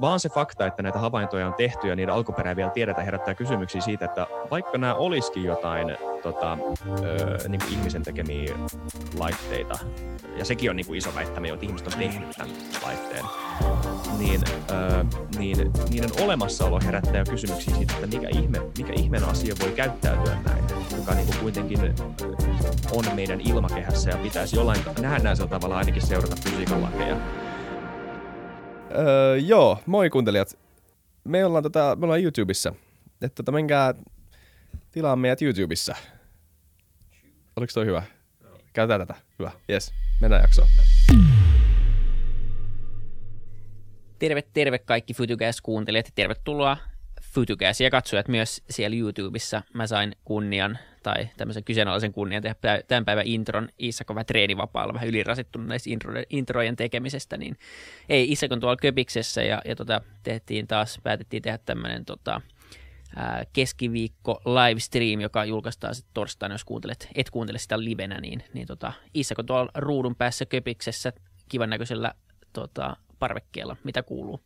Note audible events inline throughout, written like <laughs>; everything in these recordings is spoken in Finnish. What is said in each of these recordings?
vaan se fakta, että näitä havaintoja on tehty ja niiden alkuperää vielä tiedetään, herättää kysymyksiä siitä, että vaikka nämä olisikin jotain tota, ö, niin kuin ihmisen tekemiä laitteita, ja sekin on niin kuin iso väittämä, että ihmiset on tehnyt tämän laitteen, niin, ö, niin niiden olemassaolo herättää kysymyksiä siitä, että mikä, ihme, mikä ihmeen asia voi käyttäytyä näin, joka niin kuin kuitenkin on meidän ilmakehässä ja pitäisi jollain nähdään tavalla ainakin seurata fysiikan lakeja. Öö, joo, moi kuuntelijat. Me ollaan, tota, me ollaan YouTubessa. Että tota, menkää tilaa meidät YouTubessa. Oliko toi hyvä? Käytetään tätä. Hyvä. Yes. Mennään jaksoon. Terve, terve kaikki Fytycast-kuuntelijat. Tervetuloa Fytycast ja katsojat myös siellä YouTubessa. Mä sain kunnian tai tämmöisen kyseenalaisen kunnian tehdä tämän päivän intron. Iissako vähän treenivapaalla, vähän ylirasittunut näistä intro, introjen tekemisestä, niin ei, Iissako tuolla Köpiksessä ja, ja tota, tehtiin taas, päätettiin tehdä tämmöinen tota, keskiviikko livestream, joka julkaistaan sitten torstaina, jos kuuntelet, et kuuntele sitä livenä, niin, niin tota, Iissako tuolla ruudun päässä Köpiksessä kivan näköisellä tota, parvekkeella, mitä kuuluu?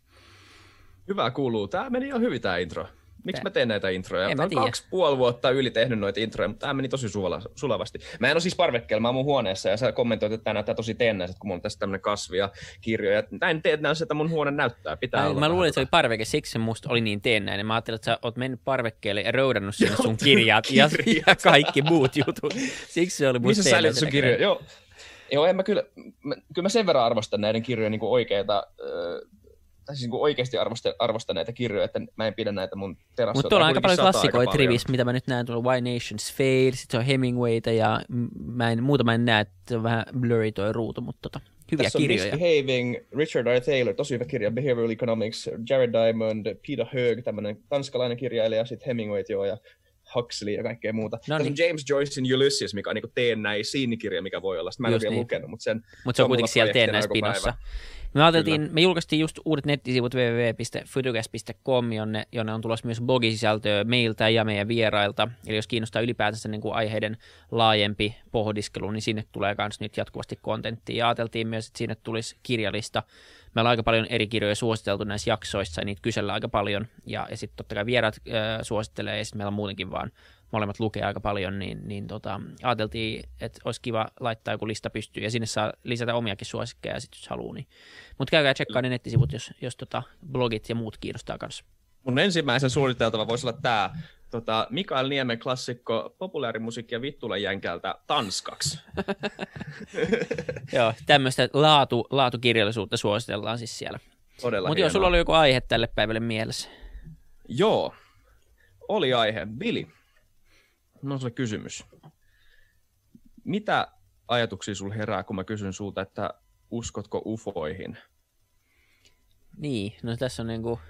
Hyvä kuuluu. Tämä meni jo hyvin tämä intro. Miksi mä teen näitä introja? En mä tiedä. kaksi puoli vuotta yli tehnyt noita introja, mutta tämä meni tosi sulavasti. Mä en ole siis parvekkeella, mä oon mun huoneessa ja sä kommentoit, että tämä näyttää tosi teennäiset, kun mulla on tässä tämmöinen kasvi ja kirjoja. Näin teennäiset, että mun huone näyttää. Pitää Mä, olla mä luulin, että se oli parveke, siksi se musta oli niin teennäinen. Mä ajattelin, että sä oot mennyt parvekkeelle ja roudannut sinne sun <laughs> kirjat ja, ja kaikki muut jutut. Siksi se oli musta Missä sä sun kirjoja? Joo. Joo, en mä kyllä, mä, kyllä mä sen verran arvostan näiden kirjojen niin oikeita, äh, tai siis niin oikeasti arvostan, arvostan näitä kirjoja, että mä en pidä näitä mun terassilta. Mutta tuolla on aika paljon klassikoita rivissä, mitä mä nyt näen tuolla Why Nations Fail, sitten se on Hemingwayta ja mä en, muuta mä en näe, että se on vähän blurry toi ruutu, mutta tota, hyviä Tässä on kirjoja. Misbehaving, Richard R. Taylor, tosi hyvä kirja, Behavioral Economics, Jared Diamond, Peter Hög, tämmöinen tanskalainen kirjailija, sitten Hemingway joo, ja Huxley ja kaikkea muuta. No Tässä niin. on James Joycein Ulysses, mikä on niin teennäisiin kirja, mikä voi olla. Sitä mä en ole Just vielä niin. lukenut, mutta sen Mutta se on mulla kuitenkin siellä teennäispinossa. Me ajateltiin, me julkaistiin just uudet nettisivut www.fytycast.com, jonne, jonne on tulossa myös blogisisältöä meiltä ja meidän vierailta. Eli jos kiinnostaa ylipäätänsä niin kuin aiheiden laajempi pohdiskelu, niin sinne tulee myös nyt jatkuvasti kontenttia. Ja ajateltiin myös, että sinne tulisi kirjalista. Me ollaan aika paljon eri kirjoja suositeltu näissä jaksoissa ja niitä kysellään aika paljon. Ja, ja sitten totta kai vieraat äh, suosittelee ja sitten meillä on muutenkin vaan molemmat lukee aika paljon, niin, niin tota, ajateltiin, että olisi kiva laittaa joku lista pystyyn ja sinne saa lisätä omiakin suosikkeja sit, jos haluaa. Niin. Mutta käykää tsekkaa ne nettisivut, jos, jos tota, blogit ja muut kiinnostaa kanssa. Mun ensimmäisen suunniteltava voisi olla tämä tota, Mikael Niemen klassikko populaarimusiikkia Vittulan jänkältä tanskaksi. <laughs> Joo, tämmöistä laatu, laatukirjallisuutta suositellaan siis siellä. Todella Mutta jos sulla oli joku aihe tälle päivälle mielessä. Joo, oli aihe. Vili, no sulle kysymys. Mitä ajatuksia sulla herää, kun mä kysyn sulta, että uskotko ufoihin? Niin, no tässä on niinku,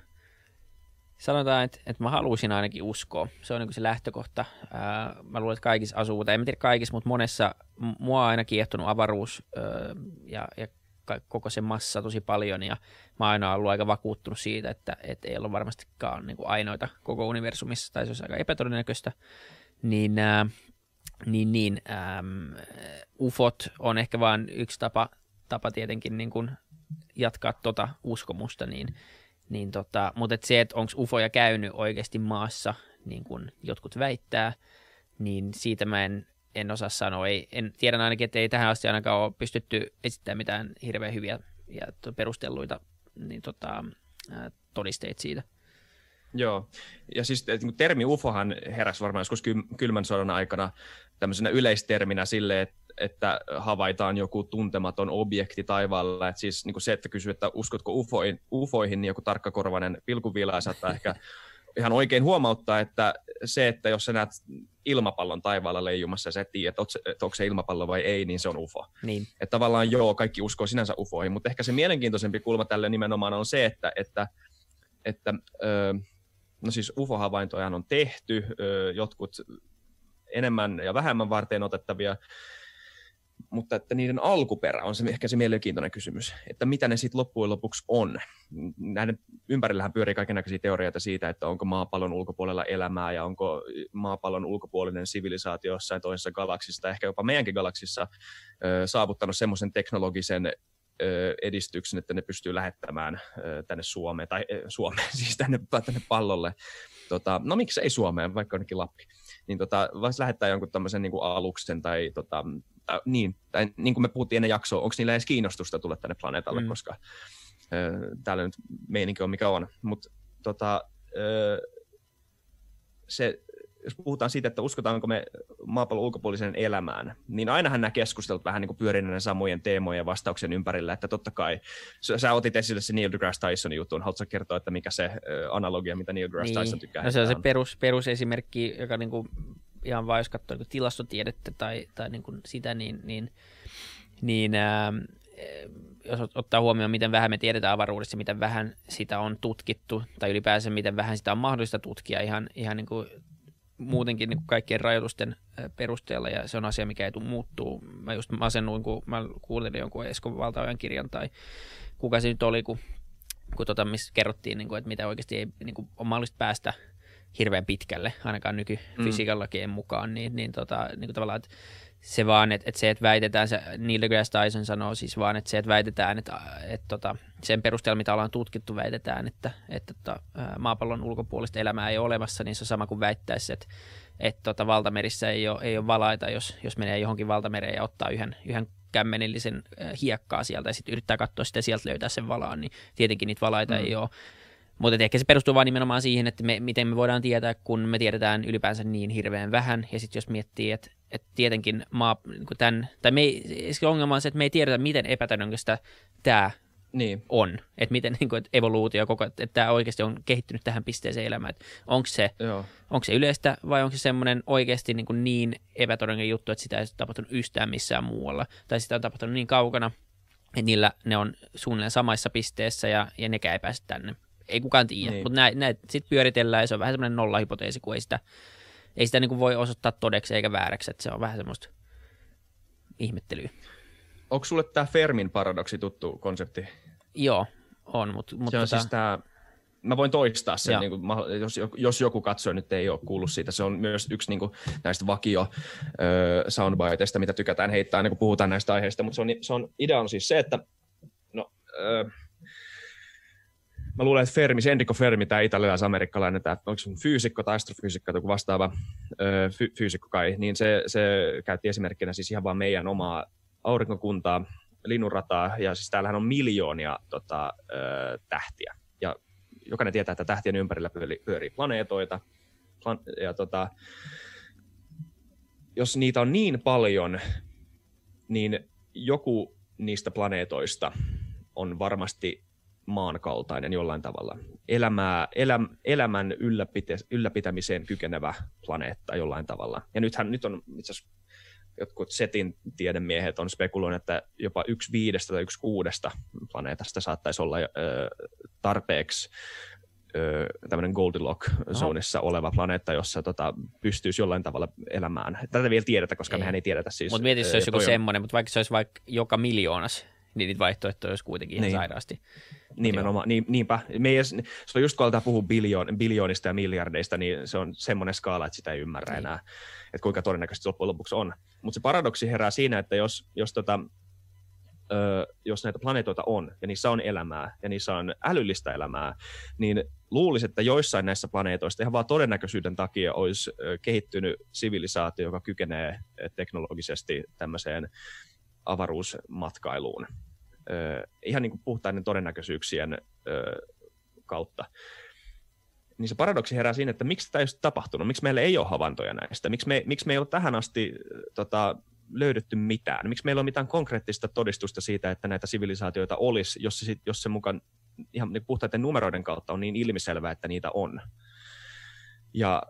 sanotaan, että, että mä haluaisin ainakin uskoa. Se on niinku se lähtökohta. Ää, mä luulen, että kaikissa asuu, tai en tiedä kaikissa, mutta monessa, mua on aina kiehtonut avaruus ää, ja, ja koko se massa tosi paljon, ja mä aina ollut aika vakuuttunut siitä, että, että ei ole varmastikaan niinku ainoita koko universumissa, tai se olisi aika epätodennäköistä. Niin, ää, niin, niin äm, ufot on ehkä vain yksi tapa, tapa tietenkin niin kuin jatkaa tota uskomusta, niin, niin tota, mutta et se, että onko ufoja käynyt oikeasti maassa, niin kuin jotkut väittää, niin siitä mä en, en osaa sanoa. Ei, en, tiedän ainakin, että ei tähän asti ainakaan ole pystytty esittämään mitään hirveän hyviä ja perustelluita niin tota, ää, todisteita siitä. Joo, ja siis et, niin termi ufohan heräsi varmaan joskus ky- kylmän sodan aikana tämmöisenä yleisterminä sille, että, että havaitaan joku tuntematon objekti taivaalla. Et siis niin se, että kysyy, että uskotko ufoihin, ufoihin niin joku tarkkakorvainen pilkuviilaa saattaa ehkä <laughs> ihan oikein huomauttaa, että se, että jos sä näet ilmapallon taivaalla leijumassa ja sä et tiedä, että onko se, että onko se ilmapallo vai ei, niin se on ufo. Niin, Että tavallaan joo, kaikki uskoo sinänsä ufoihin, mutta ehkä se mielenkiintoisempi kulma tälle nimenomaan on se, että, että, että ö, no siis ufo-havaintoja on tehty, jotkut enemmän ja vähemmän varten otettavia, mutta että niiden alkuperä on se, ehkä se mielenkiintoinen kysymys, että mitä ne sitten loppujen lopuksi on. Näiden ympärillähän pyörii kaikenlaisia teorioita siitä, että onko maapallon ulkopuolella elämää ja onko maapallon ulkopuolinen sivilisaatio jossain toisessa galaksissa tai ehkä jopa meidänkin galaksissa saavuttanut semmoisen teknologisen edistyksen, että ne pystyy lähettämään tänne Suomeen, tai Suomeen, <laughs> siis tänne, tänne pallolle. Tota, no miksei Suomeen, vaikka onnekin Lappi. Niin tota, voisi lähettää jonkun tämmöisen niin aluksen tai tota, äh, niin, tai niin kuin me puhuttiin ennen jaksoa, onko niillä edes kiinnostusta tulla tänne planeetalle, mm. koska äh, täällä nyt meininki on mikä on. Mutta tota, äh, se jos puhutaan siitä, että uskotaanko me maapallon ulkopuolisen elämään, niin ainahan nämä keskustelut vähän niin näiden samojen teemojen ja vastauksien ympärillä, että totta kai, sä, otit esille se Neil deGrasse Tysonin jutun, haluatko kertoa, että mikä se analogia, mitä Neil deGrasse niin. Tyson tykkää? No se on se perus, perusesimerkki, joka niin kuin, ihan vaan jos katsoo niin tilastotiedettä tai, tai niin kuin sitä, niin, niin, niin ää, jos ottaa huomioon, miten vähän me tiedetään avaruudessa, miten vähän sitä on tutkittu, tai ylipäänsä miten vähän sitä on mahdollista tutkia ihan, ihan niin kuin muutenkin niin kaikkien rajoitusten perusteella, ja se on asia, mikä ei tule muuttuu. Mä just masennuin, kun mä kuulin jonkun Esko Valtaojan kirjan, tai kuka se nyt oli, kun, kun tota, missä kerrottiin, niin kuin, että mitä oikeasti ei niin kuin, on mahdollista päästä hirveän pitkälle, ainakaan nykyfysiikan lakien mukaan, niin, niin, tota, niin kuin tavallaan, että se vaan, että, että se, että väitetään, se Neil deGrasse Tyson sanoo siis vaan, että se, että väitetään, että, että, tota, sen perusteella, mitä ollaan tutkittu, väitetään, että, että tota, maapallon ulkopuolista elämää ei ole olemassa, niin se on sama kuin väittäisi, että, että tota, valtamerissä ei ole, ei ole valaita, jos, jos menee johonkin valtamereen ja ottaa yhden, yhden kämmenillisen hiekkaa sieltä ja sitten yrittää katsoa sitä sieltä löytää sen valaan, niin tietenkin niitä valaita mm. ei ole. Mutta ehkä se perustuu vain nimenomaan siihen, että me, miten me voidaan tietää, kun me tiedetään ylipäänsä niin hirveän vähän. Ja sitten jos miettii, että, että tietenkin maa, niin tämän, tai me ei, ongelma on se, että me ei tiedetä, miten epätodennäköistä tämä niin. on. Että miten niin kuin, että evoluutio koko, että tämä oikeasti on kehittynyt tähän pisteeseen elämään. Onko se, onko se yleistä vai onko se semmoinen oikeasti niin, kuin niin epätodennäköinen juttu, että sitä ei tapahtunut yhtään missään muualla. Tai sitä on tapahtunut niin kaukana, että niillä ne on suunnilleen samassa pisteessä ja, ja nekään ei pääse tänne ei kukaan tiedä, niin. mutta näitä näit sitten pyöritellään ja se on vähän semmoinen nollahypoteesi, kun ei sitä, ei sitä niin voi osoittaa todeksi eikä vääräksi, että se on vähän semmoista ihmettelyä. Onko sulle tämä Fermin paradoksi tuttu konsepti? Joo, on. Mutta, mutta se on tota... siis tämä, mä voin toistaa sen, niin kuin, jos, jos joku katsoo nyt ei ole kuullut siitä. Se on myös yksi niin kuin, näistä vakio soundbiteista, mitä tykätään heittää aina kun puhutaan näistä aiheista, mutta se on, se on, idea on siis se, että no, ö, mä luulen, että Fermi, Enrico Fermi, tämä italialais-amerikkalainen, tämä, onko se fyysikko tai astrofyysikko tai joku vastaava öö, fy, fyysikko kai, niin se, se käytti esimerkkinä siis ihan vaan meidän omaa aurinkokuntaa, linnunrataa, ja siis täällähän on miljoonia tota, öö, tähtiä. Ja jokainen tietää, että tähtien ympärillä pyörii, pyörii planeetoita, plan, ja tota, jos niitä on niin paljon, niin joku niistä planeetoista on varmasti maan kaltainen jollain tavalla. Elämää, eläm, elämän ylläpite, ylläpitämiseen kykenevä planeetta jollain tavalla. Ja nythän nyt on itse asiassa jotkut setin tiedemiehet on spekuloineet, että jopa yksi viidestä tai yksi kuudesta planeetasta saattaisi olla ö, tarpeeksi tämmöinen Goldilock-zoonissa oleva planeetta, jossa tota, pystyisi jollain tavalla elämään. Tätä vielä tiedetä, koska ei. mehän ei tiedetä siis. Mutta mieti, se olisi joku semmoinen, mutta vaikka se olisi vaikka joka miljoonas, niin niitä vaihtoehtoja olisi kuitenkin ihan niin. sairaasti. Nimenomaan, niin, niinpä. Me ei edes, se on just kun aletaan puhua biljoon, biljoonista ja miljardeista, niin se on semmoinen skaala, että sitä ei ymmärrä niin. enää, että kuinka todennäköisesti loppujen lopuksi on. Mutta se paradoksi herää siinä, että jos, jos, tota, ö, jos näitä planeetoita on, ja niissä on elämää, ja niissä on älyllistä elämää, niin luulisi, että joissain näissä planeetoista ihan vaan todennäköisyyden takia olisi kehittynyt sivilisaatio, joka kykenee teknologisesti tämmöiseen avaruusmatkailuun ihan niin kuin puhtaiden todennäköisyyksien kautta. Niin se paradoksi herää siinä, että miksi tämä ei ole tapahtunut, miksi meillä ei ole havaintoja näistä, miksi me, miksi me ei ole tähän asti tota, löydetty mitään, miksi meillä on mitään konkreettista todistusta siitä, että näitä sivilisaatioita olisi, jos se, jos se mukaan ihan niin puhtaiden numeroiden kautta on niin ilmiselvää, että niitä on. Ja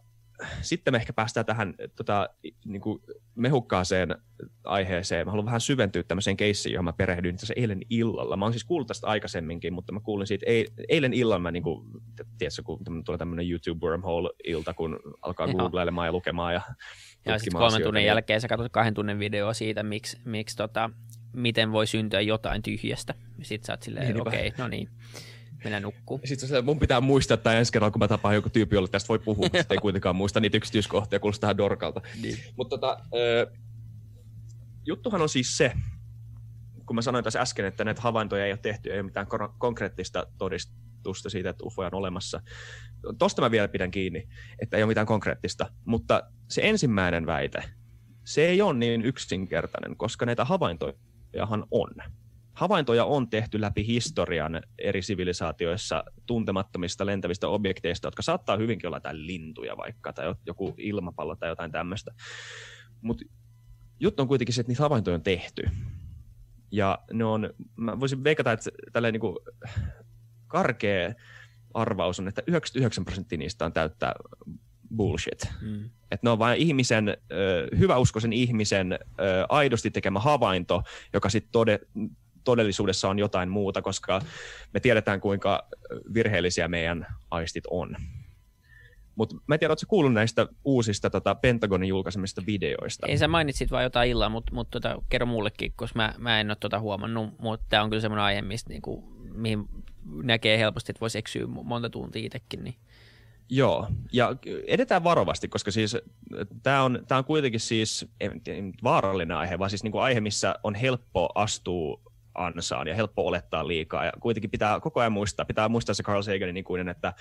sitten me ehkä päästään tähän tota, niin kuin mehukkaaseen aiheeseen. Mä haluan vähän syventyä tämmöiseen keissiin, johon mä perehdyin tässä eilen illalla. Mä oon siis kuullut tästä aikaisemminkin, mutta mä kuulin siitä eilen illalla, mä niin kuin, tiedätkö, kun tulee tämmöinen YouTube wormhole-ilta, kun alkaa Joo. googlailemaan ja lukemaan ja Ja sitten kolmen tunnin niin... jälkeen sä katsot kahden tunnin videoa siitä, miksi, miksi tota, miten voi syntyä jotain tyhjästä. Sitten sä oot silleen, okei, okay, no niin mennä nukkuu. Sitten se, mun pitää muistaa, että ensi kerralla, kun mä tapaan joku tyyppi, jolle tästä voi puhua, mutta ei kuitenkaan muista niitä yksityiskohtia, kuulostaa tähän dorkalta. Niin. Mutta tota, juttuhan on siis se, kun mä sanoin tässä äsken, että näitä havaintoja ei ole tehty, ei ole mitään konkreettista todistusta siitä, että UFOja on olemassa. Tosta mä vielä pidän kiinni, että ei ole mitään konkreettista. Mutta se ensimmäinen väite, se ei ole niin yksinkertainen, koska näitä havaintojahan on. Havaintoja on tehty läpi historian eri sivilisaatioissa tuntemattomista lentävistä objekteista, jotka saattaa hyvinkin olla jotain lintuja vaikka, tai joku ilmapallo tai jotain tämmöistä. Mutta juttu on kuitenkin se, että niitä havaintoja on tehty. Ja ne on, mä voisin veikata, että tällainen niin karkea arvaus on, että 99 prosenttia niistä on täyttää bullshit. Mm. Että ne on vain ihmisen, hyväuskoisen ihmisen aidosti tekemä havainto, joka sitten todellisuudessa on jotain muuta, koska me tiedetään, kuinka virheellisiä meidän aistit on. Mutta mä en tiedä, ootko kuullut näistä uusista tota, Pentagonin julkaisemista videoista? Ei sä mainitsit vaan jotain illaa, mutta mut, tota, kerro mullekin, koska mä, mä en ole tota huomannut, mutta tämä on kyllä semmoinen aihe, mistä niinku, mihin näkee helposti, että voisi eksyä monta tuntia itsekin. Niin. Joo, ja edetään varovasti, koska siis tämä on, tää on kuitenkin siis ei, vaarallinen aihe, vaan siis niinku aihe, missä on helppo astua ansaan ja helppo olettaa liikaa. Ja kuitenkin pitää koko ajan muistaa, pitää muistaa se Carl Saganin ikuinen, että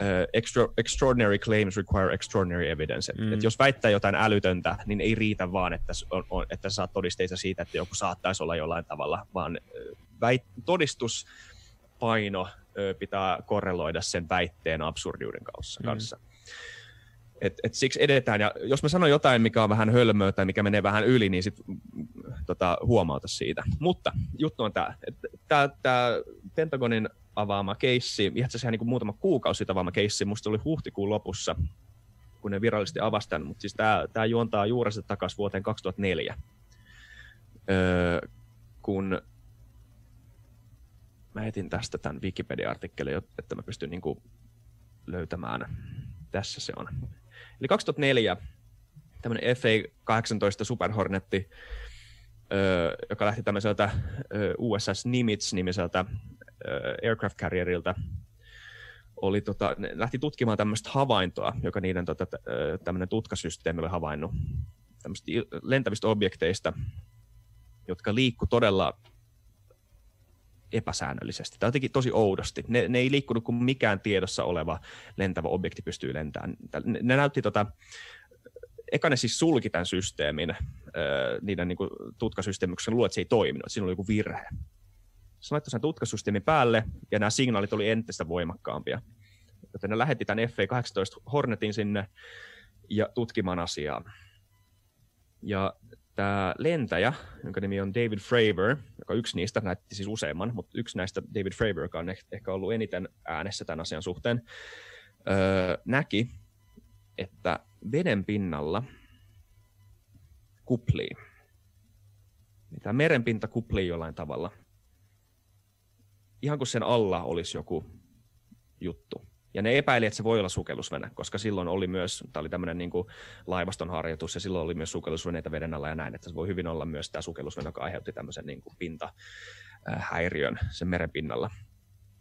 uh, extra, extraordinary claims require extraordinary evidence. Mm. Et jos väittää jotain älytöntä, niin ei riitä vaan, että, on, on, että saat todisteita siitä, että joku saattaisi olla jollain tavalla, vaan väit, todistuspaino pitää korreloida sen väitteen absurdiuden kanssa. Mm. kanssa. Et, et siksi edetään, ja jos mä sanon jotain, mikä on vähän hölmöä tai mikä menee vähän yli, niin sit tota, huomauta siitä. Mutta juttu on tämä, tämä Pentagonin avaama keissi, itse asiassa niin muutama kuukausi sitten avaama keissi, musta oli huhtikuun lopussa, kun ne virallisesti avasi tämän, mutta siis tämä, juontaa juurensa takaisin vuoteen 2004, öö, kun mä etin tästä tämän Wikipedia-artikkelin, että mä pystyn niin löytämään. Tässä se on. Eli 2004 tämmöinen FA-18 Super Hornetti, joka lähti tämmöiseltä USS Nimitz-nimiseltä aircraft carrierilta, oli tota, ne lähti tutkimaan tämmöistä havaintoa, joka niiden tota, tämmöinen tutkasysteemi oli havainnut. Tämmöistä lentävistä objekteista, jotka liikku todella epäsäännöllisesti tai jotenkin tosi oudosti. Ne, ne ei liikkunut kuin mikään tiedossa oleva lentävä objekti pystyy lentämään. Ne, ne näytti tota, eka ne siis sulki tämän systeemin, niiden niin kuin, tutkasysteemin, koska luulet, että se ei toiminut, että siinä oli joku virhe. Se laittoi sen tutkasysteemin päälle, ja nämä signaalit oli entistä voimakkaampia. Joten ne lähetti tämän FA-18 Hornetin sinne ja tutkimaan asiaa. Ja tämä lentäjä, jonka nimi on David Fravor, joka yksi niistä, näytti siis useamman, mutta yksi näistä David Fravor, joka on ehkä ollut eniten äänessä tämän asian suhteen, öö, näki, että veden pinnalla kuplii. Tämä merenpinta kuplii jollain tavalla. Ihan kuin sen alla olisi joku juttu. Ja ne epäili, että se voi olla sukellusvene, koska silloin oli myös, tämä oli tämmöinen niin laivaston harjoitus, ja silloin oli myös sukellusveneitä veden alla ja näin, että se voi hyvin olla myös tämä sukellusvene, joka aiheutti tämmöisen niin kuin pintahäiriön sen meren pinnalla.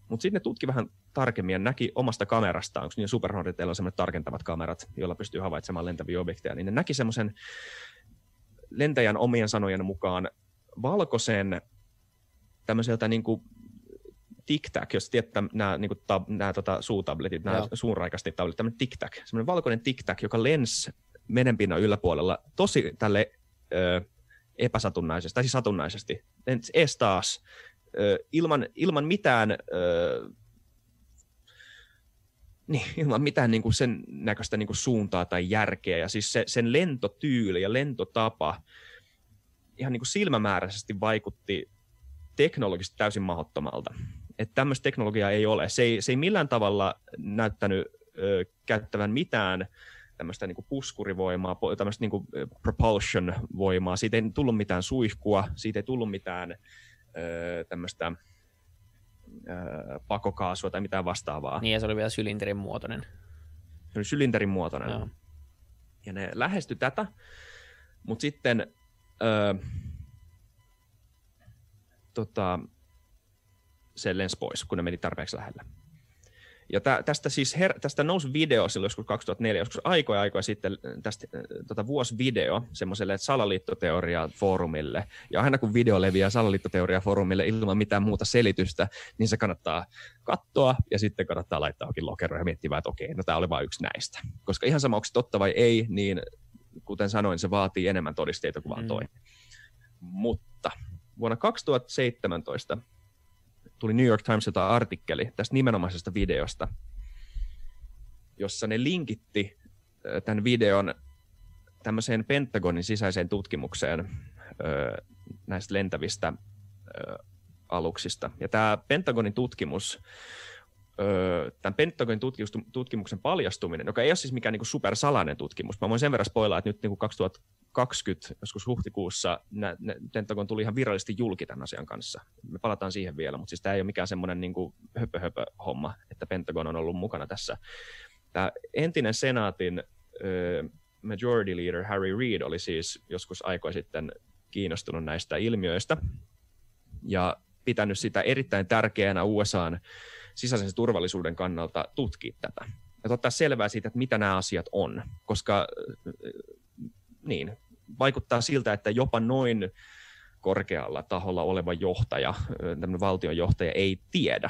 Mutta sitten ne tutki vähän tarkemmin ja näki omasta kamerastaan, onko niin Superhorneteilla on semmoiset tarkentavat kamerat, joilla pystyy havaitsemaan lentäviä objekteja, niin ne näki semmoisen lentäjän omien sanojen mukaan valkoisen tämmöiseltä niin kuin tic-tac, jos tiedät nämä, niin kuin, tab, nämä tota, suutabletit, nämä suunraikasti tabletit, tämmöinen tic-tac, semmoinen valkoinen tic-tac, joka lensi merenpinnan yläpuolella tosi tälle ö, epäsatunnaisesti, tai siis satunnaisesti, ees taas, ö, ilman, ilman mitään ö, niin, <laughs> ilman mitään niin kuin sen näköistä niin kuin suuntaa tai järkeä. Ja siis se, sen lentotyyli ja lentotapa ihan niin kuin silmämääräisesti vaikutti teknologisesti täysin mahdottomalta että tämmöistä teknologiaa ei ole. Se ei, se ei millään tavalla näyttänyt ö, käyttävän mitään tämmöistä niin puskurivoimaa, tämmöistä niin propulsion-voimaa. Siitä ei tullut mitään suihkua, siitä ei tullut mitään ö, tämmöistä ö, pakokaasua tai mitään vastaavaa. Niin, ja se oli vielä sylinterin muotoinen. Se oli sylinterin muotoinen. Joo. Ja ne lähesty tätä, mutta sitten ö, tota, se lensi pois, kun ne meni tarpeeksi lähellä. Ja tä, tästä siis her, tästä nousi video silloin joskus 2004, joskus aikoja aikoja sitten tästä tota, vuosi video semmoiselle salaliittoteoria-foorumille. Ja aina kun video leviää salaliittoteoria-foorumille ilman mitään muuta selitystä, niin se kannattaa katsoa ja sitten kannattaa laittaa johonkin lokeroon ja miettiä, että okei, no tämä oli vain yksi näistä. Koska ihan sama, onko se totta vai ei, niin kuten sanoin, se vaatii enemmän todisteita kuin vaan toi. Mm. Mutta vuonna 2017 tuli New York Timesilta artikkeli tästä nimenomaisesta videosta, jossa ne linkitti tämän videon tämmöiseen Pentagonin sisäiseen tutkimukseen näistä lentävistä aluksista. Ja tämä Pentagonin tutkimus, tämän Pentagonin tutkimuksen paljastuminen, joka ei ole siis mikään niinku supersalainen tutkimus, mä voin sen verran spoilaa, että nyt niinku 2000 2020, joskus huhtikuussa, nä, Pentagon tuli ihan virallisesti julki tämän asian kanssa. Me palataan siihen vielä, mutta siis tämä ei ole mikään semmoinen niin höpö, höpö homma, että Pentagon on ollut mukana tässä. Tämä entinen senaatin ö, majority leader Harry Reid oli siis joskus aikoja sitten kiinnostunut näistä ilmiöistä ja pitänyt sitä erittäin tärkeänä USAn sisäisen turvallisuuden kannalta tutkia tätä. Ja ottaa selvää siitä, että mitä nämä asiat on, koska niin, vaikuttaa siltä, että jopa noin korkealla taholla oleva johtaja, tämmöinen valtionjohtaja ei tiedä.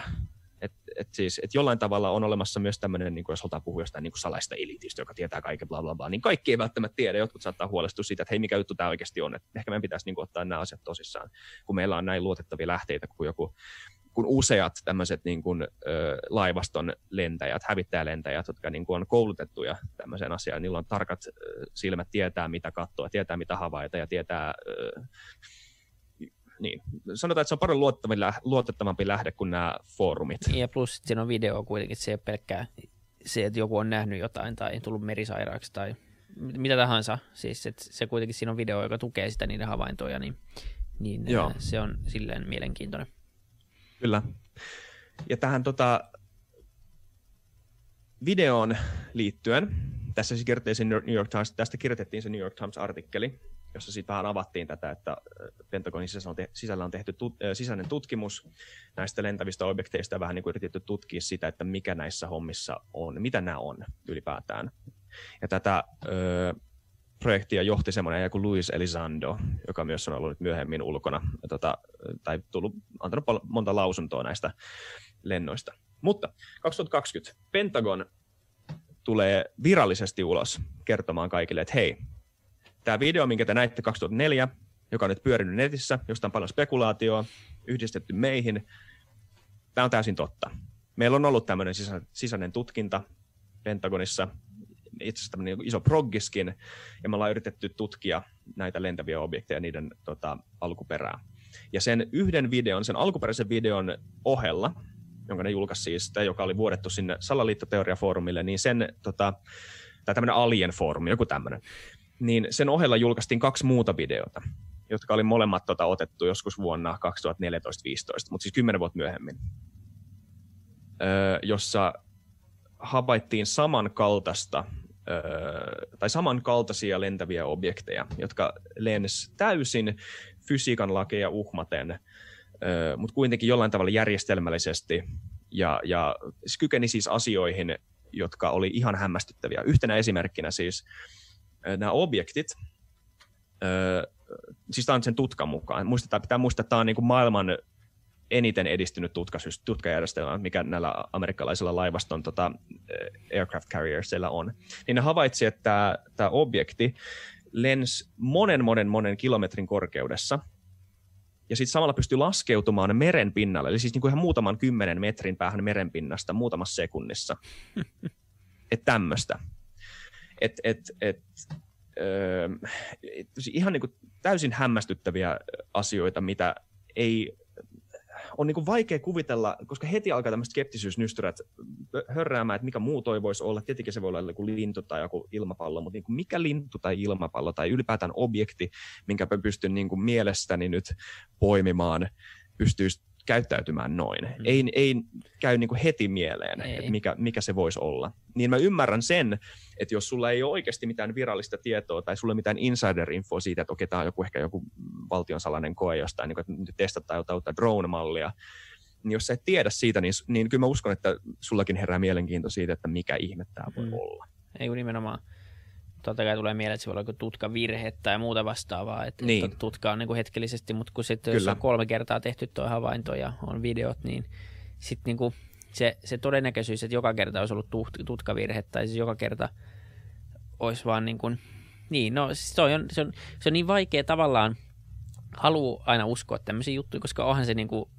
Et, et siis, et jollain tavalla on olemassa myös tämmöinen, niin jos halutaan puhua jostain niin salaista elitistä, joka tietää kaiken bla bla bla, niin kaikki ei välttämättä tiedä. Jotkut saattaa huolestua siitä, että hei, mikä juttu tämä oikeasti on. Et ehkä meidän pitäisi niin kuin, ottaa nämä asiat tosissaan, kun meillä on näin luotettavia lähteitä kuin joku kun useat tämmöiset niin kuin, ö, laivaston lentäjät, hävittäjälentäjät, jotka niin kuin on koulutettuja tämmöiseen asiaan, niillä on tarkat ö, silmät tietää, mitä katsoa, tietää, mitä havaita ja tietää, ö, niin. Sanotaan, että se on paljon luotettavampi lähde kuin nämä foorumit. Ja plus siinä on video kuitenkin, se ei ole pelkkää se, että joku on nähnyt jotain tai tullut merisairaaksi tai mitä tahansa. Siis että se kuitenkin siinä on video, joka tukee sitä niiden havaintoja, niin, niin Joo. se on silleen mielenkiintoinen. Kyllä. Ja tähän tota, videoon liittyen, tässä siis kirjoitettiin New York Times, tästä kirjoitettiin se New York Times-artikkeli, jossa sitten vähän avattiin tätä, että Pentagonin sisällä on, te, sisällä on tehty tut, sisäinen tutkimus näistä lentävistä objekteista ja vähän niin kuin yritetty tutkia sitä, että mikä näissä hommissa on, mitä nämä on ylipäätään. Ja tätä ö, projektia johti semmoinen kuin Luis Elizondo, joka myös on ollut nyt myöhemmin ulkona tota, tai tullut, antanut monta lausuntoa näistä lennoista. Mutta 2020 Pentagon tulee virallisesti ulos kertomaan kaikille, että hei, tämä video, minkä te näitte 2004, joka on nyt pyörinyt netissä, josta on paljon spekulaatioa, yhdistetty meihin, tämä on täysin totta. Meillä on ollut tämmöinen sisäinen tutkinta Pentagonissa, itse asiassa tämmöinen iso proggiskin, ja me ollaan yritetty tutkia näitä lentäviä objekteja ja niiden tota, alkuperää. Ja sen yhden videon, sen alkuperäisen videon ohella, jonka ne julkaisi siis, tai joka oli vuodettu sinne salaliittoteoriafoorumille, niin sen, tota, tai tämmöinen Alien-foorumi, joku tämmöinen, niin sen ohella julkaistiin kaksi muuta videota, jotka oli molemmat tota, otettu joskus vuonna 2014-2015, mutta siis kymmenen vuotta myöhemmin, öö, jossa havaittiin samankaltaista tai samankaltaisia lentäviä objekteja, jotka lens täysin fysiikan lakeja uhmaten, mutta kuitenkin jollain tavalla järjestelmällisesti ja, ja kykeni siis asioihin, jotka oli ihan hämmästyttäviä. Yhtenä esimerkkinä siis nämä objektit, siis tämä on sen tutkan mukaan. Muistetaan, pitää muistaa, että tämä on niin kuin maailman eniten edistynyt tutkajärjestelmä, mikä näillä amerikkalaisilla laivaston tota, eh, aircraft carriersilla on, niin ne havaitsi, että tämä objekti lensi monen, monen, monen kilometrin korkeudessa, ja sitten samalla pystyi laskeutumaan meren pinnalle, eli siis niin kuin ihan muutaman kymmenen metrin päähän merenpinnasta muutamassa sekunnissa. <laughs> että tämmöistä. Et, et, et, öö, et, ihan niin kuin täysin hämmästyttäviä asioita, mitä ei on niin kuin vaikea kuvitella, koska heti alkaa tämmöiset skeptisyysnystyrät hörräämään, että mikä muu toi voisi olla. Tietenkin se voi olla joku lintu tai joku ilmapallo, mutta niin kuin mikä lintu tai ilmapallo tai ylipäätään objekti, minkä pystyn niin kuin mielestäni nyt poimimaan, pystyisi käyttäytymään noin. Mm. Ei, ei käy niin kuin heti mieleen, ei. että mikä, mikä se voisi olla. Niin mä ymmärrän sen, että jos sulla ei ole oikeasti mitään virallista tietoa tai sulla ei mitään insider-infoa siitä, että okei, tämä on joku, ehkä joku valtion salainen koe jostain, niin kuin, että nyt testataan jotain drone-mallia, niin jos sä et tiedä siitä, niin, niin kyllä mä uskon, että sullakin herää mielenkiinto siitä, että mikä ihme tämä voi Mm. olla. Ei kun nimenomaan. Totta kai tulee mieleen, että se voi olla joku tutkavirhe tai muuta vastaavaa. Että Niin. tutka on niin kuin hetkellisesti, mutta kun sitten jos on kolme kertaa tehty tuo havainto ja on videot, niin sitten niin kuin se, se todennäköisyys, että joka kerta olisi ollut tutkavirhe tai siis joka kerta olisi vaan niin kuin, niin no siis se on, se on, se on niin vaikea tavallaan haluaa aina uskoa tämmöisiä juttuja, koska onhan se niin kuin